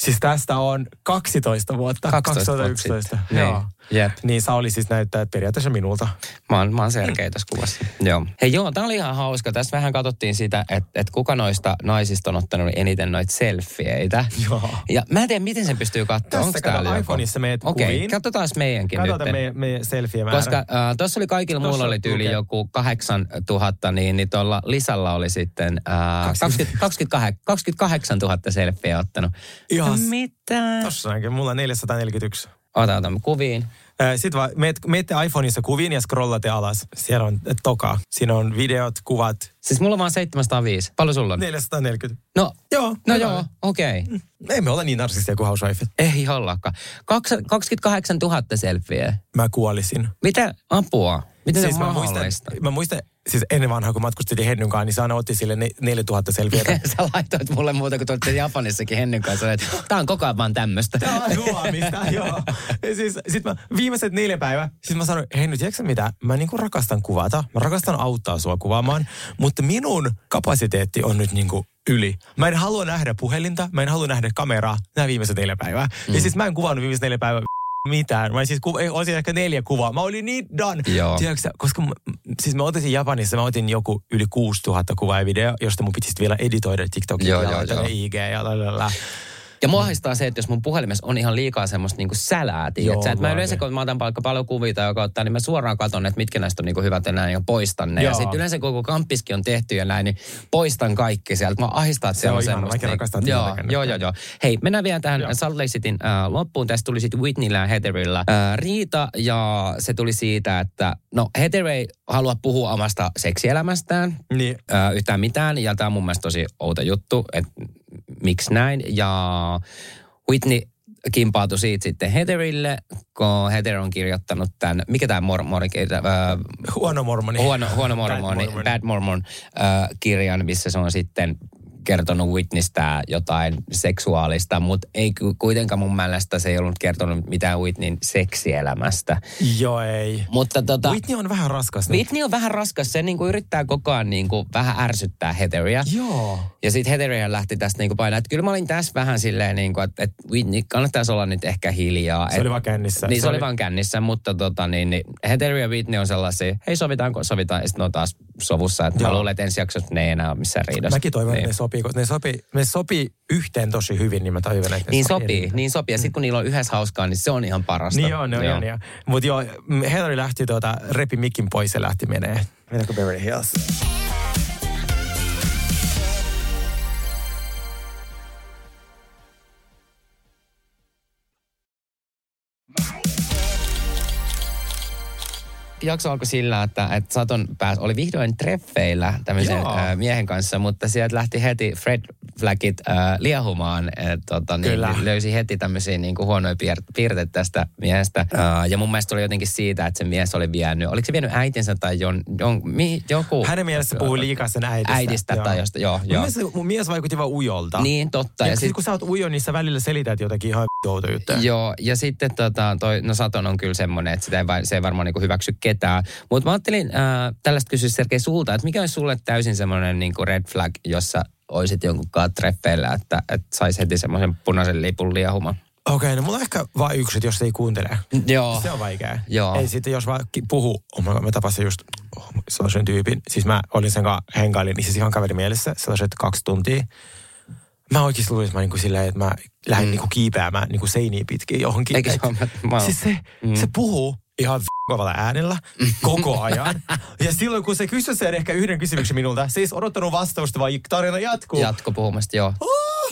Siis tästä on 12 vuotta. 12 vuotta 2011. sitten. Joo. Niin. Jep. Niin Sauli siis näyttää periaatteessa minulta. Mä oon, mä oon serkeä tässä kuvassa. joo. Hei joo, tää oli ihan hauska. Tässä vähän katsottiin sitä, että et kuka noista naisista on ottanut eniten noita selfieitä. Joo. Ja mä en tiedä, miten sen pystyy katsoa. Onko täällä joku? iPhoneissa meet Okei, kuviin. katsotaan meidänkin Katsotaan nyt. meidän, meidän selfie-määrä. Koska äh, tuossa oli kaikilla Tossa muilla oli tyyli lukee. joku 8000, niin, niin tuolla Lisalla oli sitten äh, 20, 28, 28 000 selfieä ottanut. Ihan- Mitä? Tossakin, mulla on 441. Ota, otamme kuviin. Sitten vaan meet, meette iPhoneissa kuviin ja scrollatte alas. Siellä on toka. Siinä on videot, kuvat. Siis mulla on vaan 705. Paljon sulla on? 440. No, Joo. no joo, okei. Okay. Emme ole niin narsistia kuin Housewife. Ei ollakaan. Kaks- 28 000 selfieä. Mä kuolisin. Mitä apua? Miten siis se mä on muistan, mahdollista? mä muistan, siis ennen vanhaa, kun matkustettiin Hennyn kanssa, niin Sana otti sille ne- 4000 selviötä. *laughs* Sä laitoit mulle muuta, kun tuotte Japanissakin Hennyn kanssa, että tää on koko ajan vaan tämmöstä. Tää on huomista, *laughs* joo. Ja siis, sit mä viimeiset neljä päivää, siis mä sanoin, hei nyt, tiedätkö sä mitä, mä niinku rakastan kuvata, mä rakastan auttaa sua kuvaamaan, mutta minun kapasiteetti on nyt niinku yli. Mä en halua nähdä puhelinta, mä en halua nähdä kameraa nämä viimeiset neljä päivää. Mm. Ja siis mä en kuvannut viimeiset neljä päivää mitään. Mä siis ku, olisin ehkä neljä kuvaa. Mä olin niin done. Joo. Tiedätkö, koska mä, siis mä otin Japanissa, mä otin joku yli 6000 kuvaa ja video, josta mun piti vielä editoida TikTokin Joo, ja joo, joo. IG ja lalala. Ja mua ahdistaa se, että jos mun puhelimessa on ihan liikaa semmoista niinku sälää, tiedätkö? Joo, että mä yleensä, niin. kun mä otan palkka paljon kuvia tai joka ottaa, niin mä suoraan katson, että mitkä näistä on niinku hyvät ja näin ja poistan ne. Ja Joo. sitten yleensä kun koko kamppiskin on tehty ja näin, niin poistan kaikki sieltä. Mä ahdistaa, että Se on on semmoista. mäkin rakastan joo, joo, joo, joo. Hei, mennään vielä tähän Joo. Salt Lake Cityn äh, loppuun. Tästä tuli sitten Whitneyllä ja Heatherilla äh, riita ja se tuli siitä, että no Heather ei halua puhua omasta seksielämästään Niin, ö, yhtään mitään. Ja tämä on mun mielestä tosi outo juttu, että miksi näin. Ja Whitney kimpautui siitä sitten Heatherille, kun Heather on kirjoittanut tämän, mikä tämä mor- mor- äh, huono mormoni. huono, huono Bad mormoni, Mormon. Bad Mormon äh, kirjan, missä se on sitten kertonut Whitneystä jotain seksuaalista, mutta ei ku- kuitenkaan mun mielestä se ei ollut kertonut mitään Whitneyn seksielämästä. Joo, ei. Mutta tota, Whitney on vähän raskas nyt. Whitney on vähän raskas. Se niinku yrittää koko ajan niinku vähän ärsyttää Heatheria. Joo. Ja sitten Heatheria lähti tästä niinku painaa. Kyllä mä olin tässä vähän silleen, niinku, että, että Whitney kannattaisi olla nyt ehkä hiljaa. Se Et- oli vaan kännissä. Niin se, oli vaan kännissä, mutta tota, niin, niin Heather ja Whitney on sellaisia, hei sovitaanko, sovitaan, ja sitten ne on taas sovussa. Että mä Joo. luulen, että ensi jaksossa ne ei enää ole missään riidassa. Mäkin toivon, niin. että ne sopii, koska ne sopii, ne sopii yhteen tosi hyvin, niin mä toivon, että Niin sopii sopii, niin sopii. Ja sitten kun niillä on yhdessä hauskaa, niin se on ihan parasta. Niin on, ne on. Mutta joo, Hillary lähti tuota, repi mikin pois ja lähti menee. Mennäänkö Beverly Hills? Jakso alkoi sillä, että, että Saton pääs, oli vihdoin treffeillä tämmöisen Joo. miehen kanssa, mutta sieltä lähti heti Fred Flagit ää, liehumaan. Et, tota, niin, Kyllä. löysi heti tämmöisiä niin kuin huonoja piir- piirteitä tästä miehestä. Ää, ja mun mielestä oli jotenkin siitä, että se mies oli vienyt, oliko se vienyt äitinsä tai jon, jon, mi, joku... Hänen mielessä puhuu liikaa sen äidistä. Äidistä tai josta, joo, Mun joo. mielestä mun mies vaikutti vaan ujolta. Niin, totta. Ja, Ja sit, sit, kun sä oot ujo, niin sä välillä selität jotakin ihan outo juttuja. Joo, ja sitten tota, toi, no Saton on kyllä semmoinen, että sitä ei, se ei varmaan niinku hyväksy ketään. Mutta mä ajattelin äh, tällaista kysyä Sergei sulta, että mikä olisi sulle täysin semmoinen niinku red flag, jossa olisit jonkun treffeillä, että, että saisi heti semmoisen punaisen lipun liehumaan. Okei, okay, no mulla on ehkä vain yksi, jos ei kuuntele. Joo. Se on vaikea. Joo. Ei sitten, jos vaan puhuu, oh my God, mä tapasin just oh, sellaisen tyypin. Siis mä olin sen kanssa hengailin, niin siis ihan kaveri mielessä, sellaiset kaksi tuntia. Mä oikeasti luulin, että mä niinku silleen, että mä lähdin mm. niinku kiipeämään niinku seiniä pitkin johonkin. Eikö se ole? Siis se, mm. se puhuu ihan kovalla äänellä koko *laughs* ajan. ja silloin, kun se kysyi sen ehkä yhden kysymyksen minulta, se ei siis odottanut vastausta, vaan tarina jatkuu. jatko puhumasta, joo.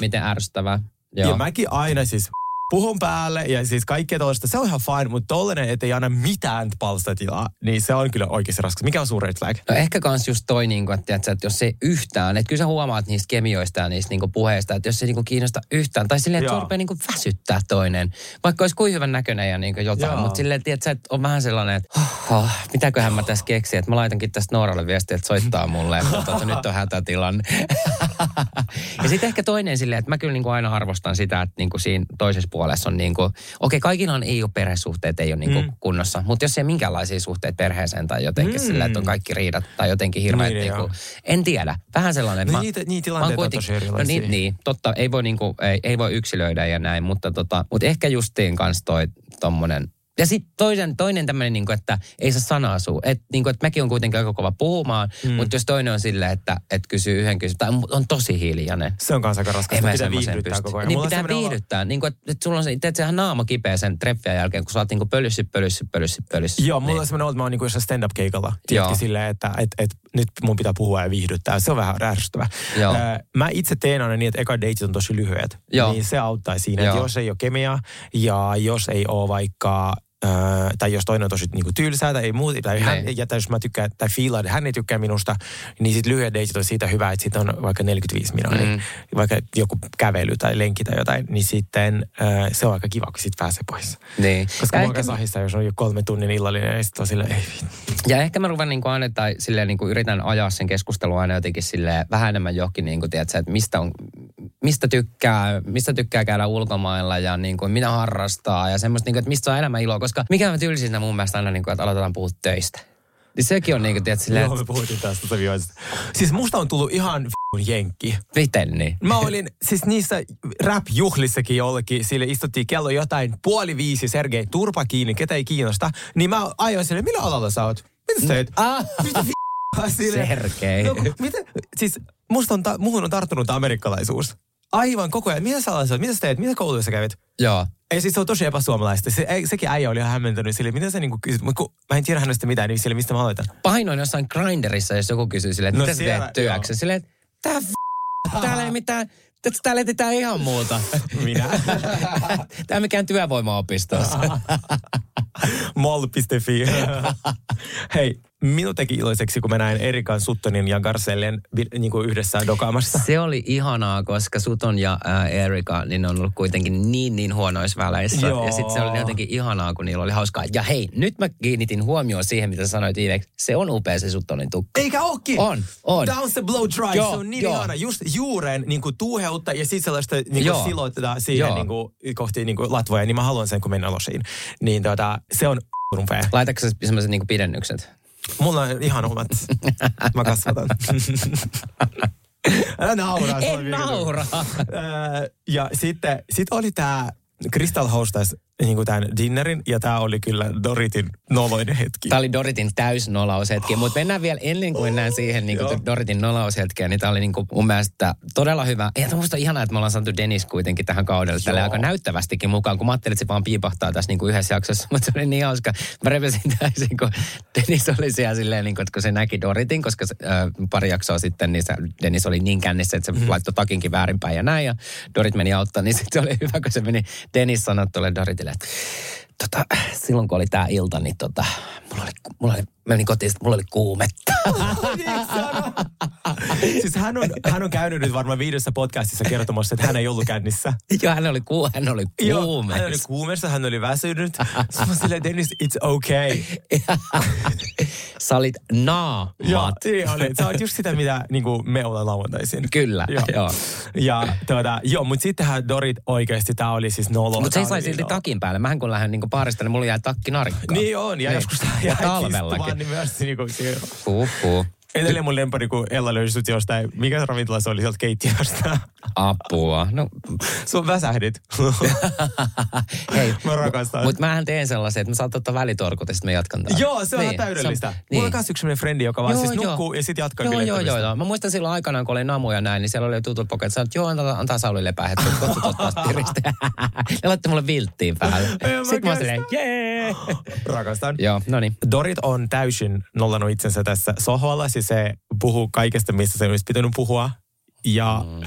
Miten ärsyttävää. Joo. Ja mäkin aina siis puhun päälle ja siis kaikkea tollaista. Se on ihan fine, mutta tollainen, että ei anna mitään palstatilaa, niin se on kyllä oikeasti raskas. Mikä on sun red flag? No ehkä kans just toi, niin kuin, että, että jos se yhtään, että kyllä sä huomaat niistä kemioista ja niistä niin kuin puheista, että jos se niin kuin kiinnosta yhtään, tai silleen, että rupeaa niin kuin väsyttää toinen, vaikka olisi kuin hyvän näköinen ja niin kuin jotain, Joo. mutta silleen, tiedätkö, että on vähän sellainen, että oh, oh, mitäköhän mä tässä keksin, että mä laitankin tästä Nooralle viestiä, että soittaa mulle, että tuota, nyt on hätätilanne. *laughs* ja sitten ehkä toinen silleen, että mä kyllä niin kuin aina arvostan sitä, että niin kuin siinä toisessa puolessa on niin kuin, okei, kaikilla on ei ole perhesuhteet, ei ole niin kuin Mm. kunnossa, mutta jos ei minkäänlaisia suhteita perheeseen tai jotenkin Mm. silleen, että on kaikki riidat tai jotenkin hirveät, Niin, niin, kuin, en tiedä, vähän sellainen. No mä- niitä- niitä mä tilanteita on kuitenkin- tosi No erilaisia. niin, niin, totta, ei voi, niinku, ei, ei voi yksilöidä ja näin, mutta, tota, mutta ehkä justiin kanssa toi tommonen, ja sitten toinen, toinen tämmöinen, niin että ei saa sanaa suu. Että niin että mäkin on kuitenkin aika kova puhumaan, mm. mutta jos toinen on silleen, että et kysyy yhden kysymyksen, tai on tosi hiljainen. Se on kanssa aika raskas. Ei mä pitää viihdyttää pysty. koko ajan. Niin Mulla pitää viihdyttää. Niin kuin, että, että sulla on se, teet sehän naama kipeä sen treffien jälkeen, kun sä oot niin kuin pölissy, pölissy, pölissy, pölissy. Joo, mulla niin. on semmoinen olo, että mä oon niinku jossain stand-up-keikalla. Tiedätkö silleen, että et, et, nyt mun pitää puhua ja viihdyttää. Se on vähän ärsyttävää. Joo. Mä itse teen aina niin, että eka deitit on tosi lyhyet. Joo. Niin se auttaa siinä, että jos ei ole kemiaa ja jos ei ole vaikka tai jos toinen on tosi niin kuin tylsää tai ei muuta, tai, hän, Niin. ja, tai jos mä tykkään, tai fiilaan, että hän ei tykkää minusta, niin sitten lyhyet deitit on siitä hyvä, että sitten on vaikka 45 minuuttia, Mm. niin vaikka joku kävely tai lenki tai jotain, niin sitten äh, se on aika kiva, kun sitten pääsee pois. Niin. Koska Ja mua ehkä- sahissa, jos on jo kolme tunnin illallinen, ja sitten on silleen, ei. Ja ehkä mä ruvan niin kuin aina, tai silleen niin kuin yritän ajaa sen keskustelun aina jotenkin silleen vähän enemmän johonkin, niin kuin, tiedätkö, että mistä, on, mistä, tykkää, mistä tykkää käydä ulkomailla ja niin kuin, mitä harrastaa ja semmoista, niin kuin, että mistä saa elämän iloa. Koska mikä on tylsintä mun mielestä aina, niin kuin, että aloitetaan puhua töistä. Niin sekin on niin kuin, tiedätkö, silleen, Joo, me puhuttiin tästä savioista. Siis musta on tullut ihan f***un jenkki. miten niin? Mä olin siis niissä rap-juhlissakin jollekin, sille istuttiin kello jotain puoli viisi, Sergei turpa kiinni, ketä ei kiinnosta. Niin mä ajoin sille, millä alalla sä oot? Mitä sä teet? Ah, Mitä f***a? *laughs* Sergei. No, mitä? Siis musta on, ta- muhun on tarttunut amerikkalaisuus. Aivan koko ajan. Mitä sä sä oot? Mitä sä teet? Mitä koulussa sä kävit? Joo. Ei siis se on tosi epäsuomalaista. Se, ei- sekin äijä oli ihan hämmentynyt sille, mitä sä niinku kysyt. Kun mä en tiedä hänestä mitään, niin sille mistä mä aloitan. Painoin jossain grinderissa, jos joku kysyy silleen, että No mitä sä siellä, teet työksi? joo. Silleen, että tää täällä ei mitään, Tiedätkö, täällä etsitään ihan muuta. *laughs* Minä. *laughs* Tämä on mikään työvoimaopistossa. *laughs* Mall.fi. Hei, minut teki iloiseksi, kun mä näin Erikan Suttonin ja Garcellen niin kuin yhdessä dokaamassa. Se oli ihanaa, koska Suton ja ää, Erika, niin ne on ollut kuitenkin niin niin huonoissa väleissä. Joo. Ja sitten se oli jotenkin ihanaa, kun niillä oli hauskaa. Ja hei, nyt mä kiinnitin huomioon siihen, mitä sanoit Iiveksi. Se on upea se Sutonin tukka. Eikä ookin. On, on. Down the blow dry. Joo, se on niin joo. ihana. Just juureen niin kuin tuuheutta ja sitten sellaista niin kuin siloitetaan siihen Joo. niin kuin, kohti niin kuin latvoja. Niin mä haluan sen, kun mennään losiin. Niin tota, se on rumpea. Laitatko sä semmoiset niinku pidennykset? Mulla on ihan omat. Mä kasvatan. *laughs* Älä nauraa. En vielä- naura. Öö, ja sitten sit oli tämä Crystal hostas niin kuin tämän dinnerin, ja tämä oli kyllä Doritin noloinen hetki. Tämä oli Doritin täysnolaushetki, mutta mennään vielä ennen kuin mennään siihen niin kuin Doritin nolaushetkeen, niin tämä oli niin kuin mun mielestä todella hyvä. Ja minusta on ihanaa, että me ollaan saatu Dennis kuitenkin tähän kaudelle tälle Joo. aika näyttävästikin mukaan, kun mä ajattelin, että se vaan piipahtaa tässä niin kuin yhdessä jaksossa, *laughs* mutta se oli niin hauska. Mä repesin täysin, kun Dennis oli siellä silleen, niin kuin, että kun se näki Doritin, koska se, äh, pari jaksoa sitten, niin se, Dennis oli niin kännissä, että se Mhm. laittoi takinkin väärinpäin ja näin, ja Dorit meni auttaa, niin *laughs* sitten se oli hyvä, kun se meni, Dennis sanoi tuolle Doritille, että tota, silloin kun oli tämä ilta, niin tota, mulla oli, mulla oli, menin kotiin, mulla oli kuumetta. *laughs* siis hän on, hän on käynyt nyt varmaan viidessä podcastissa kertomassa, että hän ei ollut kännissä. *laughs* Joo, hän oli, ku, hän oli Joo, kuume. hän oli kuumessa, hän oli väsynyt. Sitten mä silleen, Dennis, it's okay. *laughs* Sä olit naamat. Joo, niin oli. Sä oot just sitä, mitä niin kuin me ollaan lauantaisin. Kyllä, Joo. joo. Ja tuota, joo, mutta sittenhän Dorit oikeasti, tämä oli siis nolo. Mutta se Tää sai silti takin päälle. Mähän kun lähden niin paarista, niin mulla jää takki narikkaan. Niin on, ja Niin. joskus tää Ja jää talvellakin. niin myös niin kuin, puh. Edelleen mun lempari, kun Ella löysi sut jostain, mikä ravintola se oli sieltä keittiöstä. Apua. No, Sun väsähdit. *laughs* hei. Mä rakastan. Mutta mähän teen sellaisen, että mä saatan ottaa välitorkut ja sitten mä jatkan taas. Joo, se on Niin, täydellistä. se on- Mulla on niin. myös yksi sellainen frendi, joka vaan Joo, siis joo. nukkuu ja sitten jatkaa Joo, joo, joo, joo. Mä muistan silloin aikanaan, kun oli namu ja näin, niin siellä oli tutut poket. Sanoit, joo, antaa, antaa Sauli lepää hetki, kohta ottaa piristä. *laughs* ne laittoi mulle vilttiin päälle. Sitten mä olin silleen, jee. Rakastan. Joo, no niin. Dorit on täysin nollannut itsensä tässä sohvalla, siis se puhuu kaikesta, mistä se olisi pitänyt puhua. Ja mm.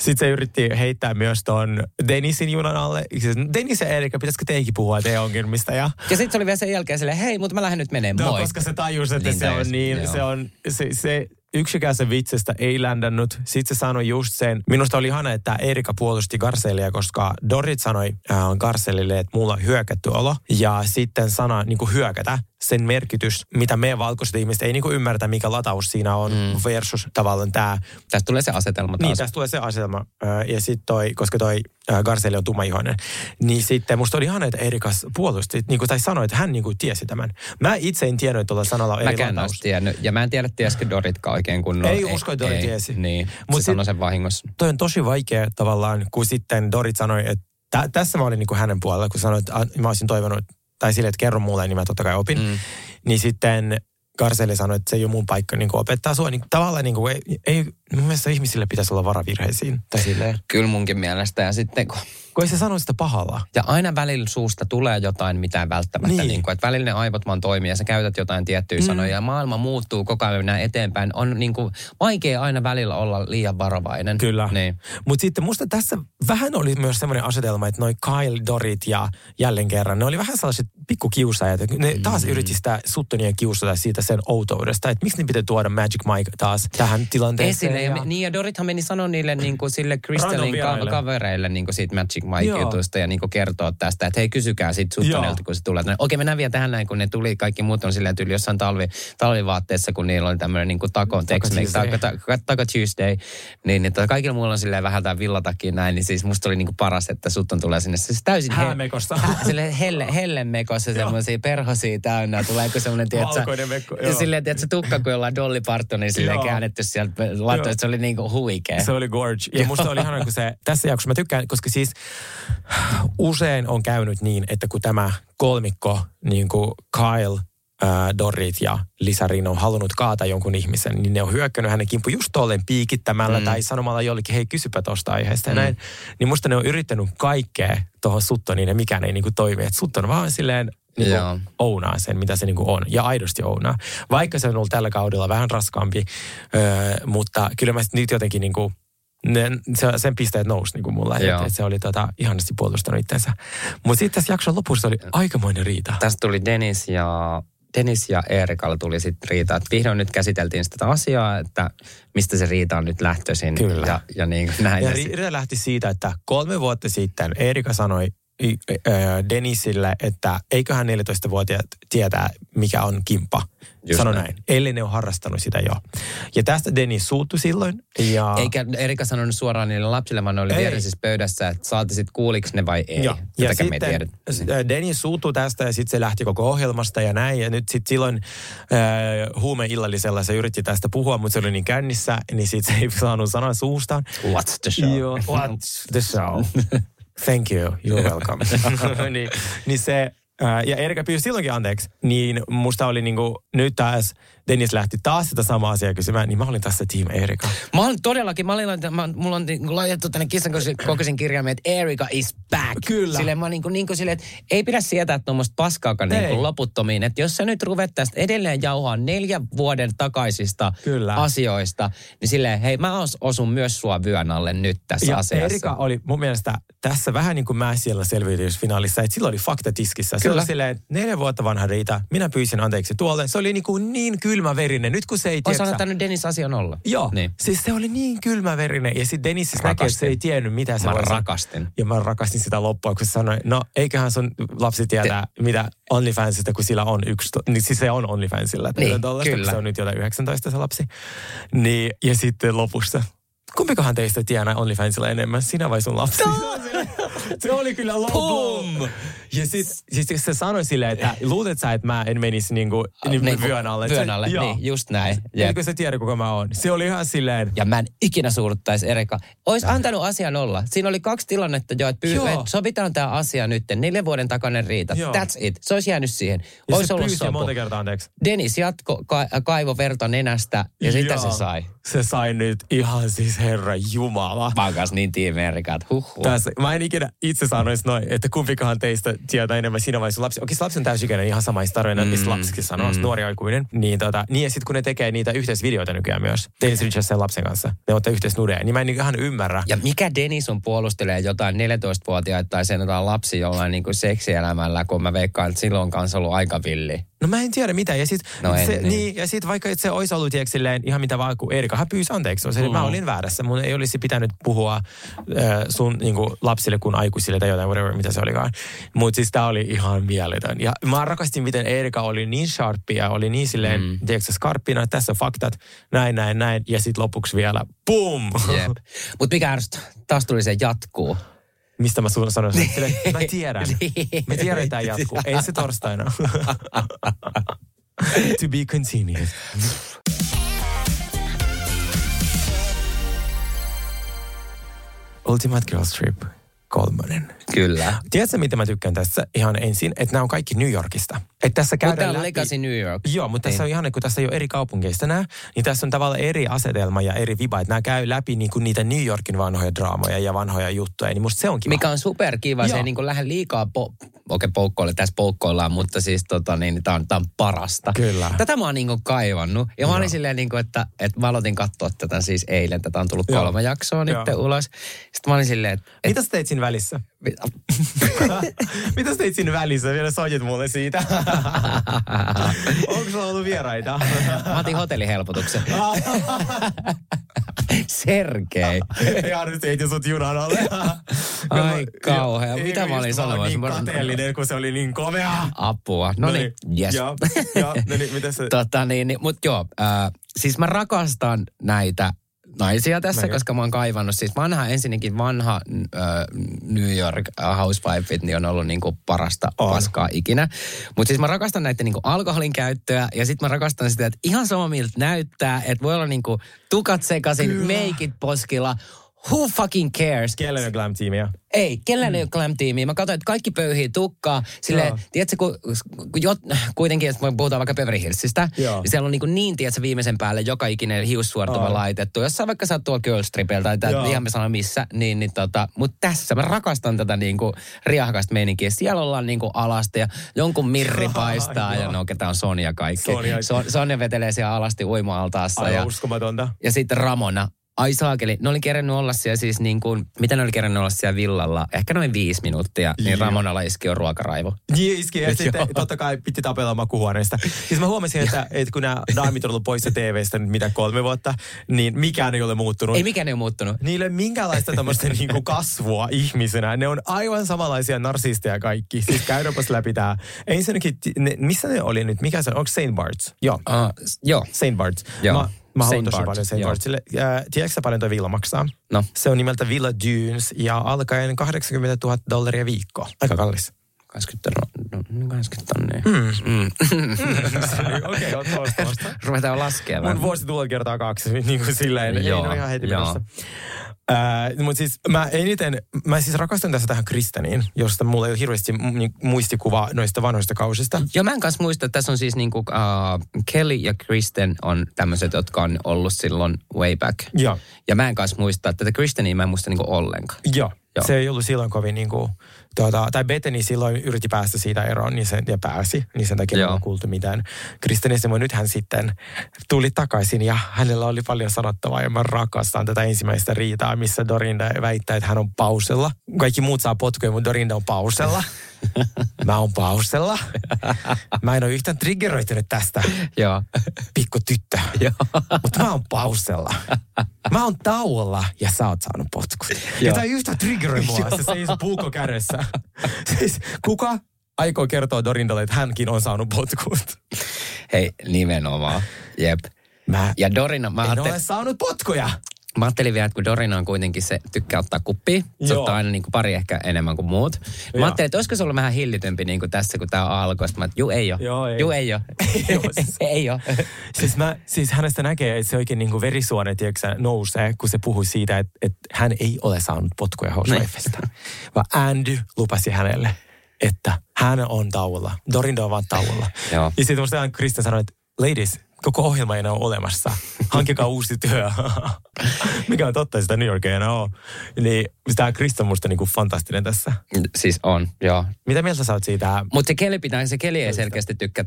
sitten se yritti heittää myös ton Denisin junan alle. Siis, Denis ja Erika, pitäisikö teikin puhua teidän ongelmista? Ja Ja sitten se oli vielä sen jälkeen silleen, hei, mutta mä lähden nyt menee, no, moi. koska se tajusi, että Niin se on niin, joo. se on, se, se yksikään se vitsestä ei ländännyt. Sitten se sanoi just sen. Minusta oli ihana, että Erika puolusti Garcelia, koska Dorit sanoi äh, Garcelille, että mulla on hyökätty olo. Ja sitten sana niin kuin hyökätä, sen merkitys, mitä me valkoiset ihmiset ei niin kuin ymmärtä, mikä lataus siinä on mm. versus tavallaan tämä Tästä tulee se asetelma taas. niin, tästä tulee se asetelma. Ja sitten toi, koska toi ö, Garceli on tummaihoinen, niin sitten musta oli ihana, että Erikas puolusti, niin kuin, tai sanoi, että hän niin kuin tiesi tämän. Mä itse en tiennyt, että tuolla sanalla on eri Mäkään lataus. tiennyt. Ja mä en tiedä, tiesikö Doritkaan oikein kunnolla. Ei usko, että Dorit tiesi. Niin, Mut se sanoi sen vahingossa. Toi on tosi vaikea tavallaan, kun sitten Dorit sanoi, että tä, tässä mä olin niin kuin hänen puolella, kun sanoi, että mä olisin toivonut, tai sille, että kerro mulle, niin mä totta kai opin. Mm. Niin sitten Garceli sanoi, että se ei ole mun paikka niin opettaa sua. Niin tavallaan niin kuin, ei, ei, Mun mielestä ihmisille pitäisi olla varavirheisiin. Tai silleen. Kyllä munkin mielestä. Ja sitten kun Kun ei se sano sitä pahalla. Ja aina välillä suusta tulee jotain, mitä ei välttämättä. Niin. Niin. Niin kuin, että välillä ne aivot vaan toimii ja sä käytät jotain tiettyjä mm. sanoja. Ja maailma muuttuu koko ajan mennään eteenpäin. On niin kuin, vaikea aina välillä olla liian varovainen. Kyllä. Niin. Mutta sitten musta tässä vähän oli myös semmoinen asetelma, että noi Kyle, Dorit ja jälleen kerran, ne oli vähän sellaiset pikkukiusaajat. että Ne taas mm. yritti sitä Suttonia kiusata siitä sen outoudesta, että miksi ne pitää tuoda Magic Mike taas tähän tilanteeseen. Esille. Ja, niin ja Dorithan meni sanoa niille *clears throat* niin kuin sille vieraille. ka- kavereille niin kuin siitä Magic. Mike-jutusta ja niin kuin kertoo tästä, että hei kysykää siitä Suttonilta, kun se tulee. Että Okei, mennään vielä tähän näin, kun ne tuli, kaikki muut on silleen tyyli jossain talvi, talvivaatteessa, kun niillä oli tämmöinen niin kuin Taco, Tex-Mex, Tuesday. Niin, niin tota, kaikilla muilla on silleen vähän tämä villatakin näin, niin siis musta oli niin kuin paras, että Sutton tulee sinne. Siis täysin he- Häämekosta. Hä, sille helle, hellemekossa semmoisia perhosia täynnä. Tulee joku semmoinen, tiedätkö, Valkoinen mekko, joo. silleen, se tukka, kun jollain Dolly Partonin silleen käännetty sieltä, laittoi, että se oli niinku huikea. Se oli gorge. Ja musta oli ihana, kun se tässä jaksossa, mä tykkään, koska siis usein on käynyt niin, että kun tämä kolmikko, niin kuin Kyle, ää, Dorit ja Lisarin on halunnut kaata jonkun ihmisen, niin ne on hyökkännyt hänen kimppu just tolleen piikittämällä mm. tai sanomalla jollekin, hei kysypä tosta aiheesta ja Mm. näin. Niin musta ne on yrittänyt kaikkea tuohon Suttoniin ja mikään ei niinku toimi. Että Sutton vaan silleen niin kuin ounaa sen, mitä se niinku on. Ja aidosti ounaa. Vaikka se on ollut tällä kaudella vähän raskaampi, öö, mutta kyllä mä nyt jotenkin niinku, ne, se, sen pisteet nousi niinku mulla. Joo. Että et se oli tota, ihanasti puolustanut itsensä. Mutta sitten tässä jakson lopussa oli aikamoinen riita. Tästä tuli Dennis ja, Dennis ja Eerikalla tuli sitten riita. Että vihdoin nyt käsiteltiin sitä asiaa, että mistä se riita on nyt lähtöisin. Kyllä. Ja, ja niin kuin näin. Ja riita lähti siitä, että kolme vuotta sitten Erika sanoi Denisille, että eiköhän 14-vuotiaat tietää, mikä on kimppa. Just Sano näin. näin. Ellei ne on harrastanut sitä jo. Ja tästä Denis suuttui silloin. Ja... Eikä Erika sanonut suoraan niille lapsille, vaan ne oli Ei. vieresessä pöydässä, että saati sitten kuuliks ne vai ei. Joo. Ja Tätäkään sitten äh, Dennis tästä ja sitten se lähti koko ohjelmasta ja näin. Ja nyt sitten silloin äh, huumeillallisella se yritti tästä puhua, mutta se oli niin kännissä, niin sitten se ei saanut sanoa suustaan. What's the show? Joo, what's the show? *laughs* Thank you, you're *laughs* welcome. niin, *laughs* niin se, ää, ja Erika pyysi silloinkin anteeksi, niin musta oli niinku, nyt taas Dennis lähti taas sitä samaa asiaa kysymään, niin mä olin tässä team Erika. Mä olen todellakin, mä olin, mä, mulla on niin laitettu tänne kissan kokoisin kirjaimen, että Erika is back. Kyllä. Silleen mä niin kuin, niin kuin silleen, että ei pidä sietää tuommoista paskaakaan niin kuin loputtomiin. Että jos sä nyt ruvettaisiin edelleen jauhaa neljän vuoden takaisista Kyllä. asioista, niin silleen, hei mä os, osun myös sua vyön alle nyt tässä Ja asiassa. Erika oli mun mielestä tässä vähän niin kuin mä siellä selviytymisfinaalissa, että sillä oli fakta tiskissä. Se Kyllä. oli silleen, neljä vuotta vanha Riita, minä pyysin anteeksi tuolle. Se oli niin, kuin niin kylmäverinen. Nyt kun se ei tiedä, antanut Dennis asian olla. Joo, Niin. siis se oli niin kylmäverinen. Ja sitten Dennis siis näkee, että se ei tiennyt, mitä se Mä voisi- rakastin. Ja mä rakastin sitä loppua, kun se sanoi, no eiköhän sun lapsi tietää, Te... mitä OnlyFansista, kun sillä on yksi, to- niin siis se on OnlyFansilla. Niin, tollaista, kun kyllä. Se on nyt jotain 19 se lapsi. Niin, ja sitten lopussa, kumpikohan teistä tienaa OnlyFansilla enemmän, sinä vai sun lapsi? se oli kyllä loppu. Pum! Ja sitten siis se sanoi silleen, että luulet sä, että mä en menisi niinku, niin Niin kuin vyön alle. Vyön Se- alle, niin just näin. Ja Jep. kun se tiedä, kuka mä oon. Se oli ihan silleen, Ja mä en ikinä suuruttaisi Erika. Ois antanut asian olla. Siinä oli kaksi tilannetta jo, että, pyy- että sovitaan tämä asia nyt. Neljän vuoden takainen riita. Joo. That's it. Se olisi jäänyt siihen. ja Ois se ollut sopu. monta kertaa anteeksi. Dennis jatko, ka- kaivo verta nenästä ja sitä se Joo. sai. Se sai nyt ihan siis herra jumala. Kanssa niin tiimi Erika, että huh, huh. Tässä, mä en ikinä itse sanoisi noin, että kumpikahan teistä tietää enemmän sinä vai sun lapsi. Okei, lapsi on täysikäinen ihan sama tarina, mm, mistä lapsikin sanoo, mm. nuori aikuinen. Niin, tota, niin ja sitten kun ne tekee niitä yhteisvideoita nykyään myös, Dennis Richards sen lapsen kanssa, ne ottaa yhteisnudeja, niin mä en niinku ihan ymmärrä. Ja mikä Dennis on puolustelee jotain 14-vuotiaita tai sen jotain lapsi jollain niin kuin seksielämällä, kun mä veikkaan, että silloin on kanssa ollut aika villi. No mä en tiedä mitä. Ja sit, No en, niin. niin. ja sit vaikka et se olisi ollut tiedätkö, silleen, ihan mitä vaan, kun Erikahan pyysi anteeksi. Se, mm. Mä olin väärässä. Mun ei olisi pitänyt puhua äh, sun niin kuin, lapsille kuin aikuisille tai jotain, whatever, mitä se olikaan. Mutta siis tää oli ihan mieletön. Ja mä rakastin, miten Erika oli niin sharppi ja oli niin silleen, mm. tiedätkö, skarppina, että tässä on faktat, näin, näin, näin. Ja sit lopuksi vielä, pum! Jep. Mutta mikä ärsyttää? Taas tuli se jatkuu. Mistä mä sun sanoisin? Silleen, mä tiedän. Niin. Mä tiedän, että tämä jatkuu. Ei se torstaina. *laughs* to be continued. Ultimate Girls Trip kolmonen. Kyllä. Tiedätkö, mitä mä tykkään tässä ihan ensin? Että nämä on kaikki New Yorkista. Että tässä Mutta käydään on läpi... Legacy New York. Joo, mutta tässä on ihan, kun tässä ei ole eri kaupungeista nämä, niin tässä on tavallaan eri asetelma ja eri viba. Että nämä käy läpi niin kuin niitä New Yorkin vanhoja draamoja ja vanhoja juttuja. Niin musta se on kiva. Mikä on superkiva, se Joo. ei niin kuin lähde liikaa, po- okei poukkoille, tässä poukkoillaan, mutta siis tota niin, tää on, tää on parasta. Kyllä. Tätä mä oon niin kuin kaivannut. Ja mä Joo. olin silleen niin kuin, että, että mä aloitin katsoa tätä siis eilen, tätä on tullut Joo. kolme jaksoa nyt Joo. ulos. Sitten mä olin silleen, että... Mitä sä teit siinä välissä? *laughs* Mitä teit siinä välissä? Vielä soitit mulle siitä. *laughs* Onko sulla ollut vieraita? Mä otin hotellihelpotuksen. *laughs* Sergei. Ja nyt heitin sut junan alle. Ai kauhea. Ei, Mitä mä olin sanomassa? niin kateellinen, kun se oli niin komea. Apua. No niin, yes. Joo, no niin, mitä se... Tota niin, niin mutta joo, äh, siis mä rakastan näitä naisia tässä, Mäkin. koska mä oon kaivannut, siis vanha, ensinnäkin vanha äh, New York Housewifeit, niin on ollut niinku parasta On. paskaa ikinä. Mutta siis mä rakastan näiden niinku alkoholin käyttöä ja sitten mä rakastan sitä, että ihan sama miltä näyttää, että voi olla niinku tukat sekaisin, meikit poskilla, who fucking cares? Kellen on glam-tiimiä. Ei, kellään ei ole glam-tiimiä. Mä katsoin, että kaikki pöyhii tukkaa. Silleen, Joo. tiedätkö, kun, kun jot, kuitenkin, että me puhutaan vaikka Beverly Hillsistä, Joo. niin siellä on niin, kuin niin tiedätkö, viimeisen päälle joka ikinen hiussuortuma On. laitettu. Jos sä vaikka sä oot tuolla Girl Stripillä tai tää, ihan me sano missä, niin, niin tota, mutta tässä mä rakastan tätä niin kuin riahakasta meininkiä. Siellä ollaan niin kuin alasti ja jonkun mirri *laughs* paistaa ja no ketä on Sonja kaikki. Sonja. Son, Sonja vetelee siellä alasti uima-altaassa Aivan ja uskomatonta. ja sitten Ramona. Ai saakeli, ne oli kerännyt olla siellä siis niin kuin, mitä ne oli kerännyt olla siellä villalla? Ehkä noin viisi minuuttia, niin Joo. Ramonalla iski on ruokaraivo. Niin iski, ja sitten Joo. totta kai piti tapella makuhuoneesta. Siis mä huomasin, että, että kun nämä daamit on ollut poissa TVstä nyt mitä kolme vuotta, niin mikään ei ole muuttunut. Ei mikään ei ole muuttunut. Niille minkäänlaista tämmöistä *laughs* niinku kasvua ihmisenä. Ne on aivan samanlaisia narsisteja kaikki. Siis käydäpäs läpi tää. Ensinnäkin, ne, missä ne oli nyt? Mikä se on? Onko St. Bart's? Joo. Uh, joo, St. Bart's. Joo. Mä, mä haluan tosi paljon joo. Bart'sille. Äh, tiedätkö sä paljon toi villa maksaa? no Se on nimeltä Villa Dunes ja alkaen 80 000 dollaria viikko. Aika kallis. 20 no, no 20 tonnia. Mm. *laughs* Okei, oot osta, osta. Ruvetaan laskea Mun vähän. vuositulo kertaa kaksi, *laughs* niin kuin silleen. Ei, Joo, no ihan heti joo. menossa. Äh, mutta siis mä eniten, mä siis rakastan tässä tähän Kristeniin, josta mulla ei ole hirveästi mu- muistikuvaa noista vanhoista kausista. Ja mä en kanssa muista, että tässä on siis niinku, uh, Kelly ja Kristen on tämmöiset, jotka on ollut silloin way back. Joo. Ja mä en kanssa muista, että tätä Kristeniä mä en muista niinku ollenkaan. Joo. Joo. Se ei ollut silloin kovin niin kuin, tuota, tai Bethany silloin yritti päästä siitä eroon niin sen, ja pääsi, niin sen takia ei Joo. ole kuultu mitään. Nyt hän sitten tuli takaisin ja hänellä oli paljon sanottavaa ja mä rakastan tätä ensimmäistä riitaa, missä Dorinda väittää, että hän on pausella. Kaikki muut saa potkuja, mutta Dorinda on pausella. *laughs* *laughs* Mä oon pausella. Mä en ole yhtään triggeroitunut tästä, Joo. pikku tyttö. Joo. Mutta mä oon pausella. Mä oon tauolla ja sä oot saanut potkut. Ja tää yhtä triggeroi mua, se seisoo puukko kädessä. siis kuka aikoo kertoa Dorindalle, että hänkin on saanut potkut? Hei, nimenomaan. Jep. Mä Ja Dorina, mä en ajattelin, ole saanut potkuja. Mä ajattelin vielä, että kun Dorina on kuitenkin se, tykkää ottaa kuppia. Se Joo. ottaa aina niin kuin pari ehkä enemmän kuin muut. Joo. Mä ajattelin, että olisiko se ollut vähän hillitympi niin kuin tässä, kun tää alkoi. Sitten mä että juu ei ole. Joo, ei. Juu ei ole. *laughs* *laughs* Ei siis. ei ole. Siis, mä, siis hänestä näkee, että se oikein niin kuin verisuone tiedätkö, nousee, kun se puhui siitä, että, että hän ei ole saanut potkuja Housewifesta. Vaan Andy lupasi hänelle, että hän on tauolla. Dorinda on vaan tauolla. Joo. Ja sitten musta Kristen sanoi, että ladies, koko ohjelma ei enää ole olemassa. Hankikaa uusi työ. *laughs* Mikä on totta, sitä New York ei enää ole. Niin tämä Kristen on musta niinku fantastinen tässä. Siis on, joo. Mitä mieltä sä oot siitä? Mutta se Keli pitää, se Keli ei selkeästi tykkää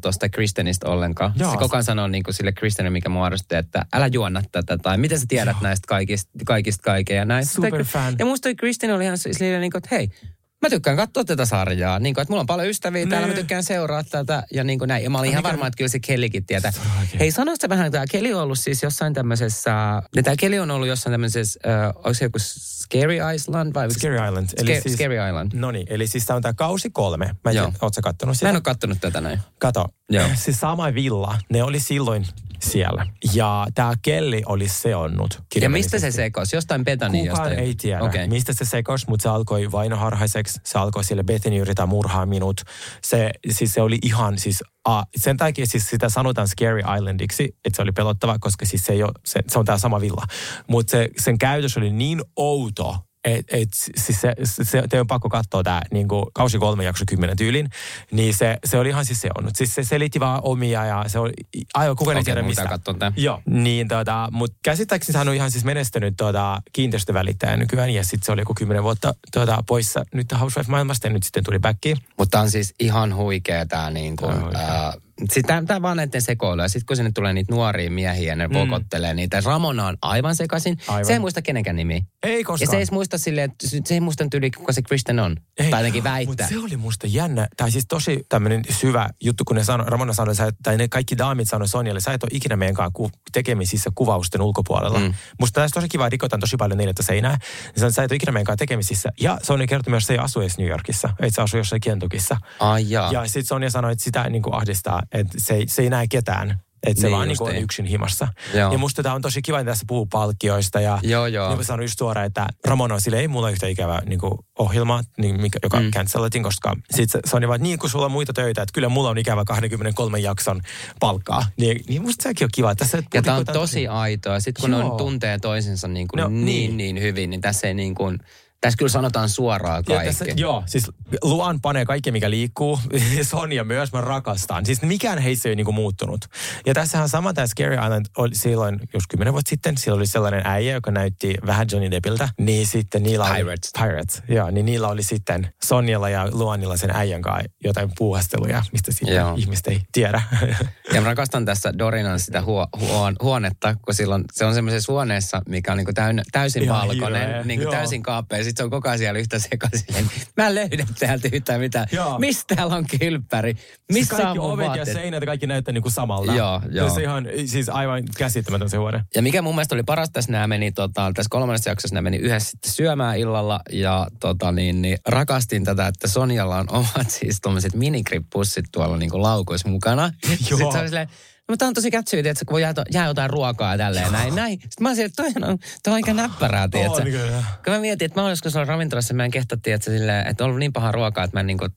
tuosta Kristenistä ollenkaan. Joo. Se koko ajan sanoo niin kuin sille Kristenille, mikä muodosti, että älä juonna tätä, tai miten sä tiedät Joo. näistä kaikista, kaikista kaikkea ja näin. Superfan. Ja musta toi Kristen oli ihan silleen, niin kuin, että hei, mä tykkään katsoa tätä sarjaa. Niin kuin, että mulla on paljon ystäviä täällä, mä Nee. tykkään seuraa tätä ja niin kuin näin. Ja mä olin ihan mikä- varma, että kyllä se Kellykin tietää. Hei, sano sitä vähän, tämä Kelly on ollut siis jossain tämmöisessä, ja tämä Kelly on ollut jossain tämmöisessä, äh, onko se joku Scary Island vai? Scary Island. Sca- Scary Island. No niin, eli siis tämä on tämä kausi kolme. Mä en tiedä, oot sä kattonut sitä? Mä en ole kattonut tätä näin. Kato, Joo. se sama villa, ne oli silloin siellä. Ja tämä Kelly oli seonnut. Ja mistä se sekos? Jostain Betanin Kukaan jostain? ei tiedä, okay. mistä se sekos, mutta se alkoi vainoharhaiseksi. Se alkoi sille Bethany yrittää murhaa minut. Se, siis se oli ihan siis, a, sen takia siis sitä sanotaan Scary Islandiksi, että se oli pelottava, koska siis se, ei ole, se, se on tämä sama villa. Mutta se, sen käytös oli niin outo, et, et, siis se, se, se, te on pakko katsoa tämä niin kausi kolme jakso kymmenen tyylin, niin se, se oli ihan siis se on. Siis se selitti vaan omia ja se oli, aivan kukaan ei tiedä mistä. Joo, niin tota, mutta käsittääkseni hän on ihan siis menestynyt tuota, kiinteistövälittäjä nykyään ja sitten se oli joku kymmenen vuotta tuota, poissa nyt Housewife-maailmasta ja nyt sitten tuli backiin. Mutta on siis ihan huikea tämä niin kuin, Sitten tämä vaan näiden sekoilu. Ja sitten kun sinne tulee niitä nuoria miehiä ja ne mm. vokottelee niitä. Ramona on aivan sekaisin. Aivan. Se ei muista kenenkään nimi. Ei koskaan. Ja se ei muista silleen, että se ei muista tyyli, kuka se Kristen on. Ei. Tai jotenkin väittää. Mutta se oli musta jännä. Tai siis tosi tämmöinen syvä juttu, kun ne sano, Ramona sanoi, tai ne kaikki daamit sanoi Sonjalle, sä et ole ikinä meidän kanssa ku, tekemisissä kuvausten ulkopuolella. Mm. Musta tässä tosi kiva, rikotaan tosi paljon niin, että seinää. Sä, sä et ole ikinä meidän kanssa tekemisissä. Ja Sonja kertoi myös, että se ei asu edes New Yorkissa. Että se asuu jossain Kentukissa. Ai jaa. Ja sitten Sonja sanoi, että sitä niin kuin ahdistaa, että se, se ei näe ketään. Että se niin vaan niin on yksin himassa. Joo. Ja musta tämä on tosi kiva, että tässä puhuu palkkioista. Ja joo, joo. niin kuin sanoin just suoraan, että Ramona sille ei mulla yhtä ikävä niin kuin ohjelma, niin mikä, joka mm. cancellatin, koska sitten se, on vaan niin kuin sulla on muita töitä, että kyllä mulla on ikävä 23 jakson palkkaa. Niin, niin musta sekin on kiva. Tässä, ja tämä on tosi aitoa. Sitten kun joo. on tuntee toisensa niin, kuin no, niin, niin, niin hyvin, niin tässä ei niin kuin tässä kyllä sanotaan suoraan kaikki. Tässä, joo, siis Luan panee kaikki, mikä liikkuu. *laughs* Sonja myös, mä rakastan. Siis mikään heissä ei ole niinku muuttunut. Ja tässähän sama tämä Scary Island oli silloin, jos kymmenen vuotta sitten, siellä oli sellainen äijä, joka näytti vähän Johnny Deppiltä. Niin sitten niillä oli... Pirates. Pirates, joo. Niin niillä oli sitten Sonjalla ja Luanilla sen äijän kanssa jotain puuhasteluja, mistä sitten joo. ihmiset ei tiedä. ja mä rakastan tässä Dorinan sitä huo, huon, huonetta, kun silloin se on semmoisessa huoneessa, mikä on niinku täyn, täysin Ihan valkoinen, niinku täysin kaapea sit se on koko ajan siellä yhtä sekaisin. *laughs* Mä en löydä täältä yhtään mitään. Joo. Mistä täällä on kylppäri? Missä kaikki on ovet vaatteet? ja seinät kaikki näyttää niin kuin samalta. Joo, joo. Se ihan, siis aivan käsittämätön se huone. Ja mikä mun mielestä oli paras tässä, nämä meni tota, tässä kolmannessa jaksossa, nämä meni yhdessä sitten syömään illalla ja tota, niin, niin, rakastin tätä, että Sonjalla on omat *laughs* siis tuommoiset minikrippussit tuolla niin kuin laukuissa mukana. Joo. Sitten se oli silleen, Tämä on tosi kätsyyti, että kun jää, jää jotain ruokaa ja tälleen näin, näin. Sitten mä olisin, että toi on, toi on aika näppärää, tiedätkö? Oh, kun mä mietin, että mä olen joskus ollut ravintolassa, mä en kehtä, että, silleen, että on ollut niin paha ruokaa, että mä en niin kuin,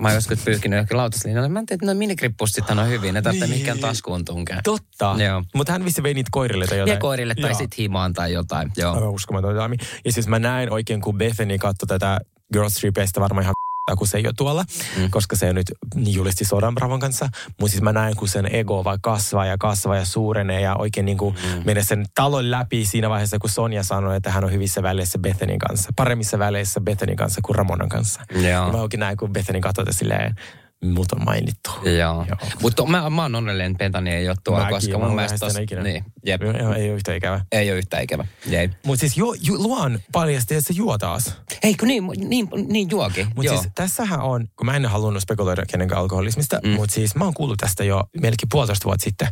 mä oon joskus pyyhkinyt johonkin lautaslinjalle. Mä en tiedä, että no minikrippussit on hyvin, ne tarvitsee niin. mihinkään taskuun tunkea. Totta. Mutta hän vissi vei niitä koirille tai jotain. Ja koirille tai sitten himaan tai jotain. Joo. Aivan uskomaton Ja siis mä näin oikein, kun Bethany katsoi tätä Girls Tripistä varmaan ihan kun se ei ole tuolla, mm. koska se nyt julisti sodan Bravon kanssa. Mutta siis mä näen, kun sen ego vaan kasvaa ja kasvaa ja suurenee ja oikein niin kuin mm. menee sen talon läpi siinä vaiheessa, kun Sonja sanoi, että hän on hyvissä väleissä Bethanin kanssa. Paremmissa väleissä Bethanin kanssa kuin Ramonan kanssa. Ja mä oikein näen, kun Bethany katsoi silleen, mut on mainittu. Joo. Joo. Mutta mä, mä oon onnellinen, että Pentani ei ole tuolla, Mäkin, koska mun mielestä... Tos, niin, jep. Joo, ei ole yhtä ikävä. Ei ole yhtä ikävä. Mutta siis ju, ju, Luan paljasti, että se juo taas. Ei kun niin, niin, niin juokin. Mutta siis tässähän on, kun mä en halunnut spekuloida kenenkään alkoholismista, mm. mutta siis mä oon kuullut tästä jo melkein puolitoista vuotta sitten,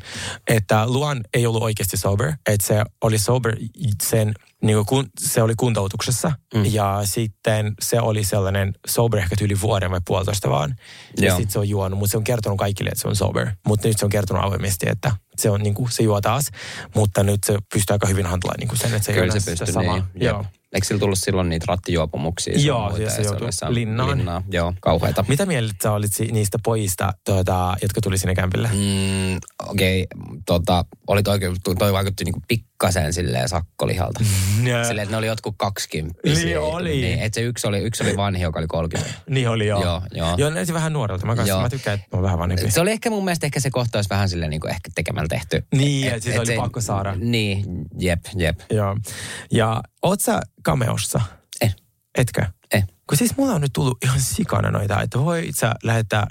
että Luan ei ollut oikeasti sober, että se oli sober sen niin kuin se oli kuntoutuksessa mm. ja sitten se oli sellainen sober ehkä yli vuoden vai puolitoista vaan. Ja sitten se on juonut, mutta se on kertonut kaikille, että se on sober. Mutta nyt se on kertonut avoimesti, että se, on, niin kuin, se juo taas, mutta nyt se pystyy aika hyvin handlaan niin sen, että se Kyllä ei se pystyy, sama. Niin. Joo. Eikö sillä tullut silloin niitä rattijuopumuksia? Joo, siis se joutui linnaan. linnaan. Joo, kauheita. Mitä mieltä sä olit niistä pojista, tuota, jotka tuli sinne kämpille? Mm, Okei, okay, tota, oli toi, toi vaikutti niinku pikkasen silleen sakkolihalta. *laughs* Yeah. Silleen, että ne oli jotkut kaksikymppisiä. Niin oli. Niin, että se yksi oli, yksi oli vanhi, joka oli 30. *clears throat* niin oli, joo. Joo, joo. joo näytti vähän nuorelta. Mä, kanssa, mä tykkään, että on vähän vanhempi. Se oli ehkä mun mielestä ehkä se kohtaus vähän silleen niin ehkä tekemällä tehty. Niin, että siis et, oli se, pakko saada. Niin, jep, jep. Joo. Ja oot sä kameossa? Eh. Etkö? Eh. Kun siis mulla on nyt tullut ihan sikana noita, että voi sä lähettää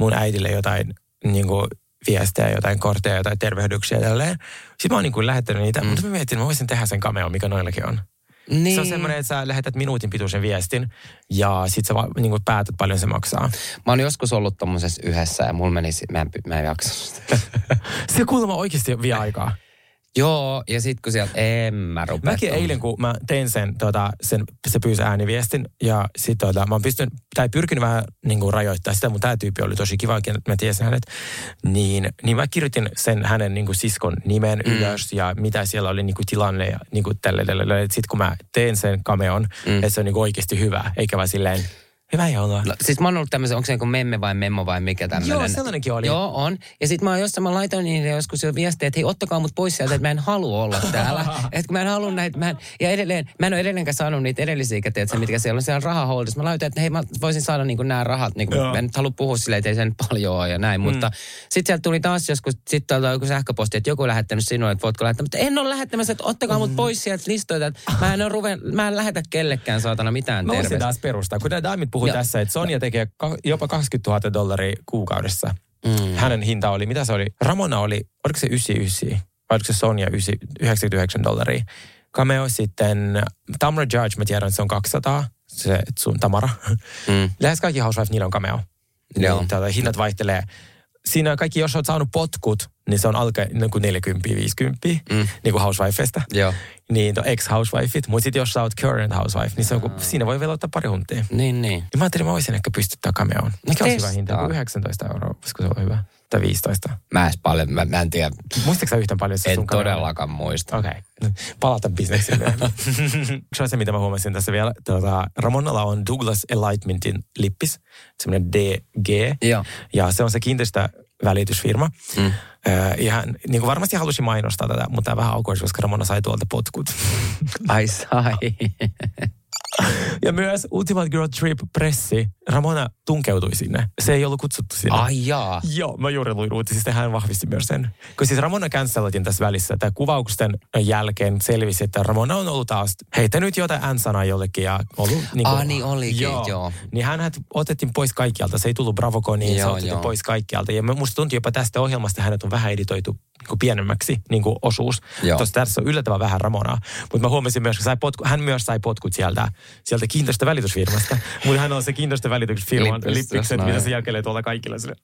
mun äidille jotain niin kuin viestejä, jotain kortteja, jotain tervehdyksiä ja tälleen. Sitten mä oon niin kuin lähettänyt niitä, mm. mutta mä mietin, että mä voisin tehdä sen cameo, mikä noillakin on. Niin. Se on semmoinen, että sä lähetät minuutin pituisen viestin ja sit sä niin kuin päätät paljon se maksaa. Mä oon joskus ollut tommosessa yhdessä ja mulla menisi, mä en, mä en jaksa sitä. *laughs* se kuulemma oikeasti vie aikaa. Joo, ja sitten kun sieltä, en mä rupea. Mäkin eilen, kun mä tein sen, tota, sen se pyysi ääniviestin, ja sitten tota, mä oon pystynyt, tai pyrkinyt vähän niin kuin rajoittaa sitä, mutta tämä tyyppi oli tosi kiva, että mä tiesin hänet, niin, niin mä kirjoitin sen hänen niin kuin siskon nimen mm. ylös, ja mitä siellä oli niin kuin tilanne, ja niin kuin tälle, tälle, tälle. Sitten kun mä teen sen kameon, mm. että se on niin kuin oikeasti hyvä, eikä vaan silleen, Hyvä joulua. No, siis mä oon ollut tämmöisen, onko se joku memme vai memmo vai mikä tämmöinen? Joo, sellainenkin oli. Joo, on. Ja sit mä oon jossain, mä laitoin niille joskus jo viestiä, että hei, ottakaa mut pois sieltä, että mä en halua olla täällä. *laughs* että kun mä en halua näitä, mä en, ja edelleen, mä en ole edelleenkään saanut niitä edellisiä käteitä, mitkä siellä on siellä rahaholdissa. Mä laitoin, että hei, mä voisin saada niin nämä rahat, niin kuin, mä en nyt halua puhua silleen, että ei sen paljon ole ja näin, mm. mutta sitten sieltä tuli taas joskus, sitten tuolta joku sähköposti, että joku on lähettänyt sinulle, että voitko lähettää, mutta en ole lähettämässä, että ottakaa mut pois sieltä listoilta, että mä en, ole ruven, mä en lähetä kellekään saatana mitään Mä terveistä. taas perustaa. Kun puhui Joo. tässä, että Sonja tekee ka- jopa 20 000 dollaria kuukaudessa. Mm. Hänen hinta oli, mitä se oli? Ramona oli, oliko se 99? Vai oliko se Sonja 9 99 dollaria? Cameo sitten, Tamra Judge, mä tiedän, että se on 200. Se sun Tamara. Mm. *laughs* Lähes kaikki Housewife, niillä on cameo. Joo. Niin, tuota, hinnat vaihtelee. Siinä kaikki, jos olet saanut potkut, niin se on alkaa niin kuin 40-50, mm. niin kuin Housewifeista. Joo. Niin, to ex-housewifeit. Mutta sitten jos sä oot current housewife, niin se on, kun, siinä voi vielä ottaa pari huntia. Niin, niin. Ja mä ajattelin, mä voisin ehkä pystyttää cameoon. Mikä olisi hyvä hinta? testaa. Joku 19 euroa, voisiko se olla hyvä? Tai 15. Mä edes paljon, mä, mä en tiedä, Muistatko sä yhtään paljon se en todellakaan muista. Okei. Okay. Palata myöhemmin. *laughs* se on se, mitä mä huomasin tässä vielä. Tuota, Ramonalla on Douglas Enlightenmentin lippis, semmoinen DG. Joo. Ja se on se kiinteistövälitysfirma. Mm. Ja hän niin kuin varmasti halusi mainostaa tätä, mutta tämä vähän awkward, koska Ramona sai tuolta potkut. Ai sai. *laughs* ja myös Ultimate Girl Trip pressi. Ramona tunkeutui sinne. Se ei ollut kutsuttu sinne. Ai jaa. Joo, mä juuri luin uutisista ja hän vahvisti myös sen. Kun siis Ramona canceloitin tässä välissä, että kuvausten jälkeen selvisi, että Ramona on ollut taas heittänyt jotain N-sanaa jollekin ja ollut... Niin Ah, niin olikin, joo. Niin hän otettiin pois kaikkialta. Se ei tullut Bravoconiin, se Joo, otettiin joo. pois kaikkialta. Ja musta tuntui jopa tästä ohjelmasta hänet on vähän editoitu niin kuin pienemmäksi niin kuin osuus. Joo. Tuossa tässä on yllättävän vähän Ramonaa. Mutta mä huomasin myös, että hän myös sai potkut sieltä, sieltä kiinteistövälitysfirmasta. *laughs* Mutta hän on se kiinteistövälitysfirman lippikset, no mitä se jakelee tuolla kaikilla. Sille.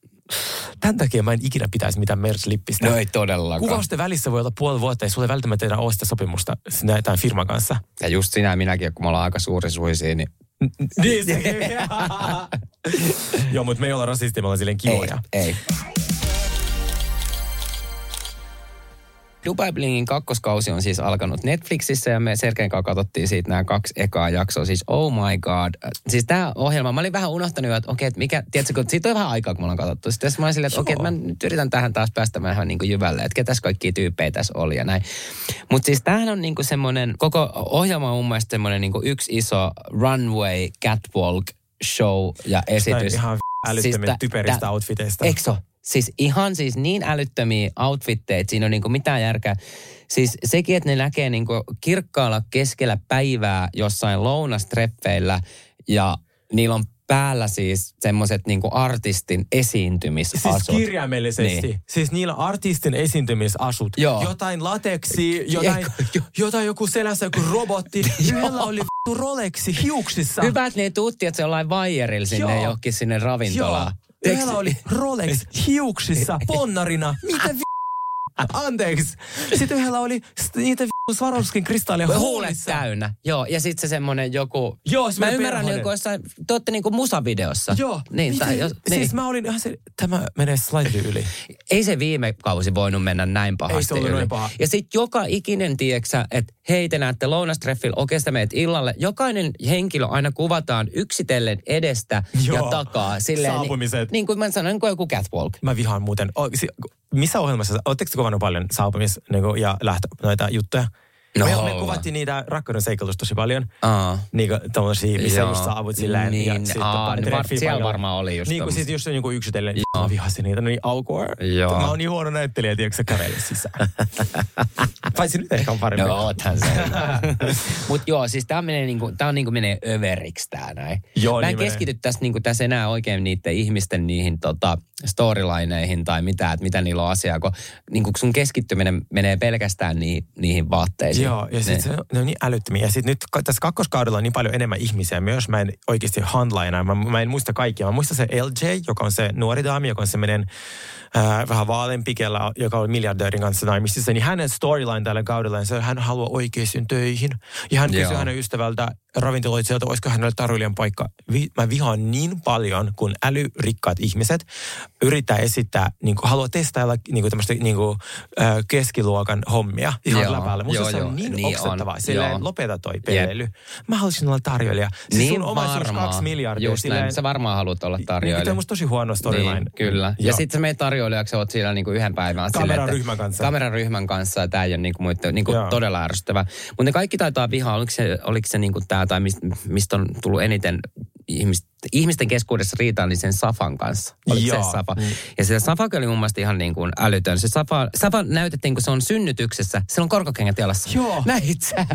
Tämän takia mä en ikinä pitäisi mitään Mers-lippistä. No ei todellakaan. Kuvausten välissä voi olla puoli vuotta, ei sulle ei välttämättä enää ole sitä sopimusta tämän firman kanssa. Ja just sinä ja minäkin, kun me ollaan aika suuri suisia, niin Niin. *laughs* Joo, mutta me ei olla rasisteja, me ollaan silleen ei, kivoja. ei. Dubai Blingin kakkoskausi on siis alkanut Netflixissä ja me Sergeen kanssa katsottiin siitä nämä kaksi ekaa jaksoa. Siis oh my god. Siis tämä ohjelma, mä olin vähän unohtanut että okei, että mikä, tiedätkö, kun siitä on vähän aikaa, kun me ollaan katsottu. Sitten mä olin silleen, että okei, että mä nyt yritän tähän taas päästä vähän niin kuin jyvälle, että ketäs kaikkia tyyppejä tässä oli ja näin. Mutta siis tämähän on niin kuin semmoinen, koko ohjelma on mun mielestä semmoinen niin kuin yksi iso runway catwalk show ja esitys. ihan älyttömän tä- typeristä tä- outfiteista. Eikö? Siis ihan siis niin älyttömiä outfitteja, että siinä on niinku mitään järkeä. Siis sekin, että ne näkee niinku kirkkaalla keskellä päivää jossain lounastreffeillä ja niillä on päällä siis semmoiset niinku artistin esiintymisasut. Siis kirjaimellisesti. Niin. Siis niillä artistin esiintymisasut. Joo. Jotain lateksi, jotain, jo- jotain joku selässä joku robotti. *laughs* Yhdellä oli Rolexi hiuksissa. Hyvä, että ne tuutti, että se jollain vaijerilla sinne Joo. johonkin sinne Joo. Yhdellä oli Rolex hiuksissa *laughs* ponnarina. Mitä vi... *laughs* Anteeksi. Sitten yhdellä oli niitä. Swarovskin kristalleja Huulet täynnä. Joo, ja sitten se semmoinen joku... Joo, Mä semmoinen ymmärrän joku jossain, te ootte niinku musavideossa. Joo. Niin, Miten- tai jos, niin. Siis mä olin ihan se, tämä menee slightly yli. *laughs* Ei se viime kausi voinut mennä näin pahasti Ei se ollut yli. noin paha. Ja sitten joka ikinen, tieksä, että hei te näette lounastreffillä, okei sä meet illalle. Jokainen henkilö aina kuvataan yksitellen edestä ja Joo. takaa. Silleen, Saapumiset. Niin, niin kuin mä sanoin, niin kuin joku catwalk. Mä vihaan muuten. O, si, missä ohjelmassa, ootteko te kuvannut paljon saapumis niin kuin, ja lähtö, noita juttuja? No me, me kuvattiin niitä rakkauden seikkailusta tosi paljon. Aa. Niin kuin tommosia, missä Joo. just saavut silleen. Niin, ja sitten aa, ne var- siellä varmaan oli just Niin kuin sit just joku yksitellen. Mä vihasin niitä, no niin awkward. Joo. Mä oon niin huono näyttelijä, tiedätkö sä kävele sisään. *laughs* Paitsi nyt ehkä on paremmin. No, oothan se. *laughs* Mut joo, siis tää, menee niinku, tää on niinku menee överiksi tää näin. Joo, Mä en niin menee. keskity tässä, niinku, tässä enää oikein niiden ihmisten niihin tota, storylineihin tai mitä, että mitä niillä on asiaa, kun niinku, sun keskittyminen menee pelkästään niihin, niihin vaatteisiin. Joo, ja sitten se, ne on niin älyttömiä. Ja sitten nyt tässä kakkoskaudella on niin paljon enemmän ihmisiä myös. Mä en oikeasti handla enää. Mä, mä en muista kaikkia. Mä muistan se LJ, joka on se nuori daami, joka on semmoinen äh, vähän vaaleampi, kellä, joka on miljardöörin kanssa naimisissa. Niin hänen storyline tällä kaudella, niin se, hän haluaa oikeisiin töihin. Ja hän kysyi hänen ystävältä ravintoloitsijalta, olisiko hänelle tarjoilijan paikka. Vi, mä vihaan niin paljon, kun älyrikkaat ihmiset yrittää esittää, niin kuin, haluaa testailla niin kuin tämmöistä niin kuin, äh, keskiluokan hommia ihan Joo, läpällä. Musta joo, se on joo. niin, niin oksettavaa. on, Silleen, joo. lopeta toi peleily. Mä haluaisin olla tarjoilija. Siis niin sun omaisuus kaksi miljardia. Just näin. Sä varmaan haluat olla Niin, tarjoilija. toi on musta tosi huono storyline. Niin, kyllä. Ja Joo. sitten sä meet tarjoilijaksi, oot siellä niinku yhden päivän. Kameraryhmän kanssa. Kameraryhmän kanssa ja tää ei ole niinku, muita- niinku Joo. todella ärsyttävää. Mutta ne kaikki taitaa vihaa, oliko se, oliko se niinku tää tai mistä, mistä on tullut eniten ihmis, ihmisten keskuudessa riitaa, niin sen Safan kanssa. Oliko Joo. se Safa? Ja se Safa oli mun mielestä ihan niin kuin älytön. Se Safa, Safa näytettiin, kun se on synnytyksessä. Sillä on korkokengät jalassa. Joo. *laughs* Näit sä?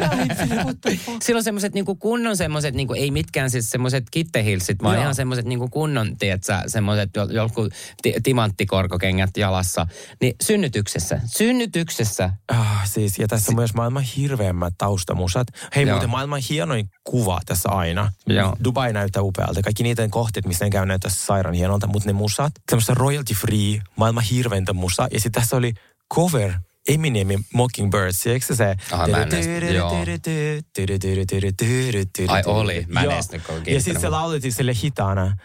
Sillä on semmoiset niinku kunnon semmoiset, niinku, ei mitkään siis semmoiset kittehilsit, vaan Joo. ihan semmoiset niinku kunnon, tietsä, semmoiset jo- joku ti- timanttikorkokengät jalassa. Niin synnytyksessä, synnytyksessä. Ah, siis, ja tässä on myös maailman hirveämmät taustamusat. Hei, Joo. muuten maailman hienoin kuva tässä aina. Joo. Dubai näyttää upealta. Kaikki niiden kohteet, missä ne käy näyttää sairaan hienolta, mutta ne musat, semmoista royalty free, maailman hirveintä musa. Ja sitten tässä oli cover Eminemin Mockingbirds, eikö se se? Aha, mä en. Ai oli, mä en edes Ja sitten se laulettiin sille hitaana.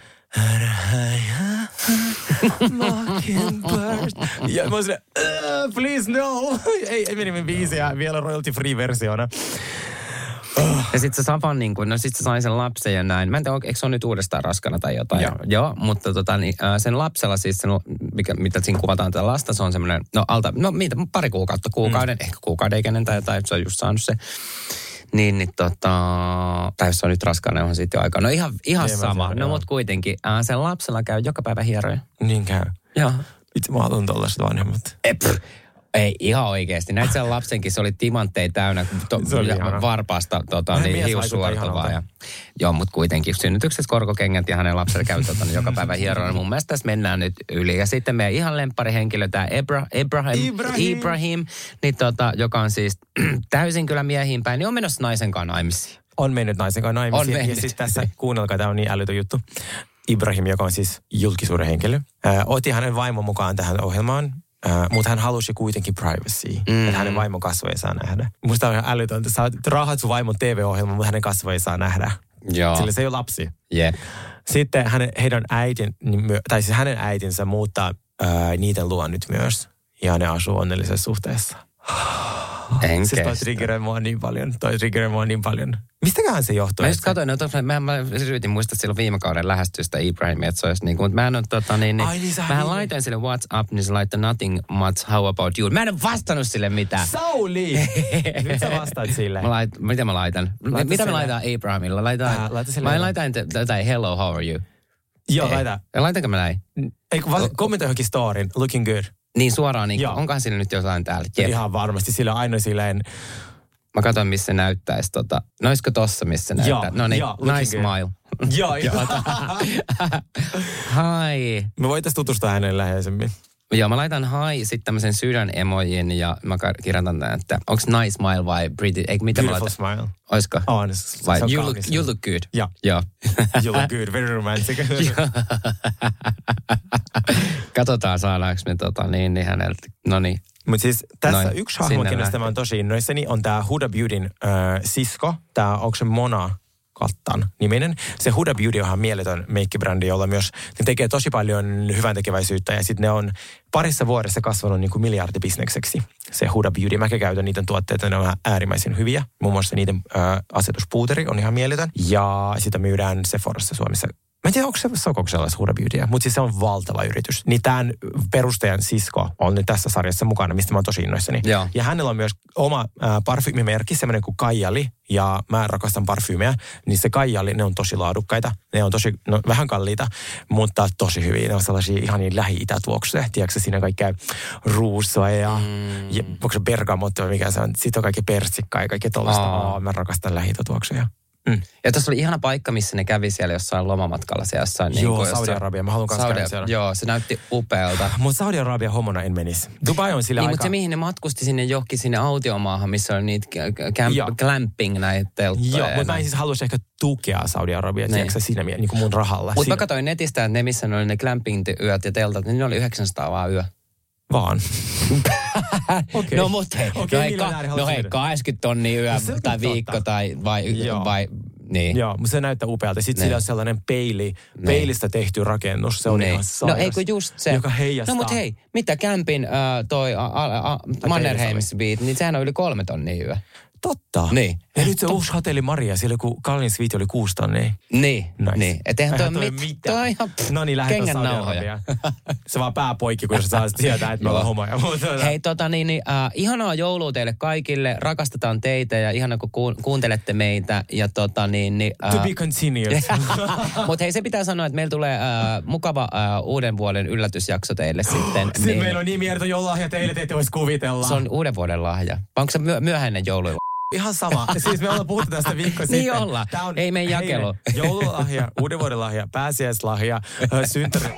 Mockingbird. Ja mä "Uh, please no. ei, meni biisiä vielä royalty free versiona. Ja sitten se Safan, niin kuin, no sitten se sai sen lapsen ja näin. Mä en tiedä, eikö se ole nyt uudestaan raskana tai jotain. Joo. Joo mutta tota, niin, äh, sen lapsella siis, sen, mikä, mitä siinä kuvataan tätä lasta, se on semmoinen, no alta, no mitä, pari kuukautta, kuukauden, mm. ehkä kuukauden ikäinen tai jotain, se on just saanut se. Niin, niin tota, tai jos se on nyt raskaana, on sitten jo aika. No ihan, ihan Niin mä sama. No mutta kuitenkin, äh, sen lapsella käy joka päivä hieroja. Niin käy. Joo. Itse mä haluan tollaiset vanhemmat. Ei, pff, ei ihan oikeasti. Näit sen lapsenkin, se oli timantteja täynnä to, Se oli ja ihana. varpaasta tota, niin, hiussuortavaa. Ja, joo, mutta kuitenkin synnytyksessä korkokengät ja hänen lapsella käy tota, niin joka päivä hieroilla. Mun mielestä tässä mennään nyt yli. Ja sitten meidän ihan lempparihenkilö, tämä Ebra, Ibrahim, Ibrahim. Ibrahim niin, tota, joka on siis *clears throat* täysin kyllä miehiin päin, niin on menossa naisen kanssa naimisiin. On mennyt naisen kanssa naimisiin. On Ja mennyt. sitten tässä, kuunnelkaa, tämä on niin älytön juttu. Ibrahim, joka on siis julkisuuden henkilö, otti hänen vaimon mukaan tähän ohjelmaan. Uh, mutta hän halusi kuitenkin privacy, mm. että hänen vaimon kasvoja ei saa nähdä. Musta on ihan älytöntä. Sä rahat sun vaimon TV-ohjelman, mutta hänen kasvoja ei saa nähdä. Joo. Sillä se ei ole lapsi. Jep. Sitten hänen, heidän äitin, niin tai siis hänen äitinsä muuttaa ää, niiden luo nyt myös. Ja ne asuu onnellisessa suhteessa. En Siis toi triggeröi mua niin paljon. Toi triggeröi mua niin paljon. Mistäköhän se johtuu? Mä just että- katsoin, tos- mä, mä yritin muistaa silloin viime kauden lähestystä Ibrahimia, että se olisi niin kuin, mutta mä en ole tota niin, niin, Ai niin, sä mä niin- laitoin sille what's up, niin se laittoi nothing much, how about you. Mä en ole vastannut sille mitään. Sauli! Nyt sä vastaat sille. Mä lait, mitä mä laitan? Laita mitä sille- mä laitan Abrahamilla? Laitan, Äh, laita sille- mä laitan jotain hello, how are you? Joo, Ei. laita. Laitanko mä näin? Ei, kun kommentoi johonkin storyn. Looking good. Niin suoraan, niin Joo. onkohan sillä nyt jotain täällä? Jep. Ihan varmasti. Sillä on aina silleen, Mä katson, missä näyttäisi. Tota. No olisiko tossa, missä näyttää? No niin, nice good. smile. joo, joo. *laughs* Hi. Me voitaisiin tutustua hänelle läheisemmin. Joo, mä laitan hi, sitten tämmöisen sydän emojin ja mä kirjoitan tämän, että onko nice smile vai pretty, eikö mitä mä Beautiful laitan? smile. Oisko? On. se- Vai se on you look, you look good. Joo. Joo. *laughs* You look good. Very romantic. *laughs* *laughs* Katsotaan saadaanko me tota niin, niin häneltä. No niin. Mutta siis tässä Noin, yksi hahmo, kenestä mä oon tosi innoissani, on tämä Huda Beautyn äh, sisko. Tämä, onko se Mona Kattan niminen. Se Huda Beauty on ihan mieletön meikkibrändi, jolla myös ne tekee tosi paljon hyvän tekeväisyyttä ja sitten ne on parissa vuodessa kasvanut niin kuin miljardibisnekseksi. Se Huda Beauty, mäkin käytän niiden tuotteita, ne on äärimmäisen hyviä. Muun muassa niiden äh, asetuspuuteri on ihan mieletön ja sitä myydään Sephorassa Suomessa Mä en tiedä, onko se Sokoksella Huda Beautyä, mutta siis se on valtava yritys. Niin tämän perustajan sisko on nyt tässä sarjassa mukana, mistä mä oon tosi innoissani. Joo. Ja hänellä on myös oma äh, parfyymimerkki, semmoinen kuin Kaijali, ja mä rakastan parfyymiä, niin se Kaijali, ne on tosi laadukkaita. Ne on tosi, no, vähän kalliita, mutta tosi hyviä. Ne on sellaisia ihan niin lähi-itätuoksuja. Tiedätkö, siinä kaikkea ruusoa ja, mm. ja onko se bergamotto vai mikä se on. Sitten on kaikki persikkaa ja kaikki tollaista. Aa. Aa, mä rakastan lähi-itätuoksuja. Mm. Ja tuossa oli ihana paikka, missä ne kävi siellä jossain lomamatkalla siellä jossain. Joo, kuin jossain- Saudi-Arabia. Mä haluan Saudi- käydä siellä. Joo, se näytti upealta. Mutta Saudi-Arabia homona en menisi. Dubai on sillä Niin, aika... mutta se mihin ne matkusti sinne johonkin sinne autiomaahan, missä oli niitä camp, glamping näitä telttoja. Joo, mutta mä en siis haluaisi ehkä tukea Saudi-Arabia, Niin. tiedätkö siinä mie- niin kuin mun rahalla. Mutta mä katsoin netistä, että ne missä ne oli ne glamping-yöt ja teltat, niin ne oli 900 vaan yö. Vaan. *laughs* Okei. No mut hei, Okei, no, hei, ka, no hei myydä. 80 tonnia yö No tai totta. viikko tai vai, Joo. vai Niin. Joo, mutta se näyttää upealta. Sitten Niin. sillä on sellainen peili, peilistä tehty rakennus. Se on Niin. ihan No sairas, eikö just se. Joka heijastaa. No mut hei, mitä kämpin äh, toi a, a, Mannerheims Beat, niin sehän on yli kolme tonnia yö. Totta. Niin. Ja nyt se uusi hotelli Maria, siellä kun kalliin sviiti oli kuusi tonnia. Niin, Nice. niin. Et eihän toi, mit, mitään. toi on ihan No niin, kengän nauhoja. Se vaan pää poikki, kun sä *laughs* saa tietää, että me ollaan homoja. Hei, tota niin, niin äh, ihanaa joulua teille kaikille. Rakastetaan teitä ja ihana, kun kuun- kuuntelette meitä. Ja tota niin, niin To be continued. *laughs* Mutta hei, se pitää sanoa, että meillä tulee äh, mukava äh, uuden vuoden yllätysjakso teille *gasps* sitten. Sitten meillä on niin mieletön joululahja teille, te ette voisi kuvitella. Se on uuden vuoden lahja. Onko se myö- myöhäinen joulu? Ihan sama. *laughs* Siis me ollaan puhuttu tästä viikko sitten. Niin ollaan. Tää on Ei heille jakelu. Joululahja, uuden vuoden lahja, pääsiäislahja, ö, synttäri.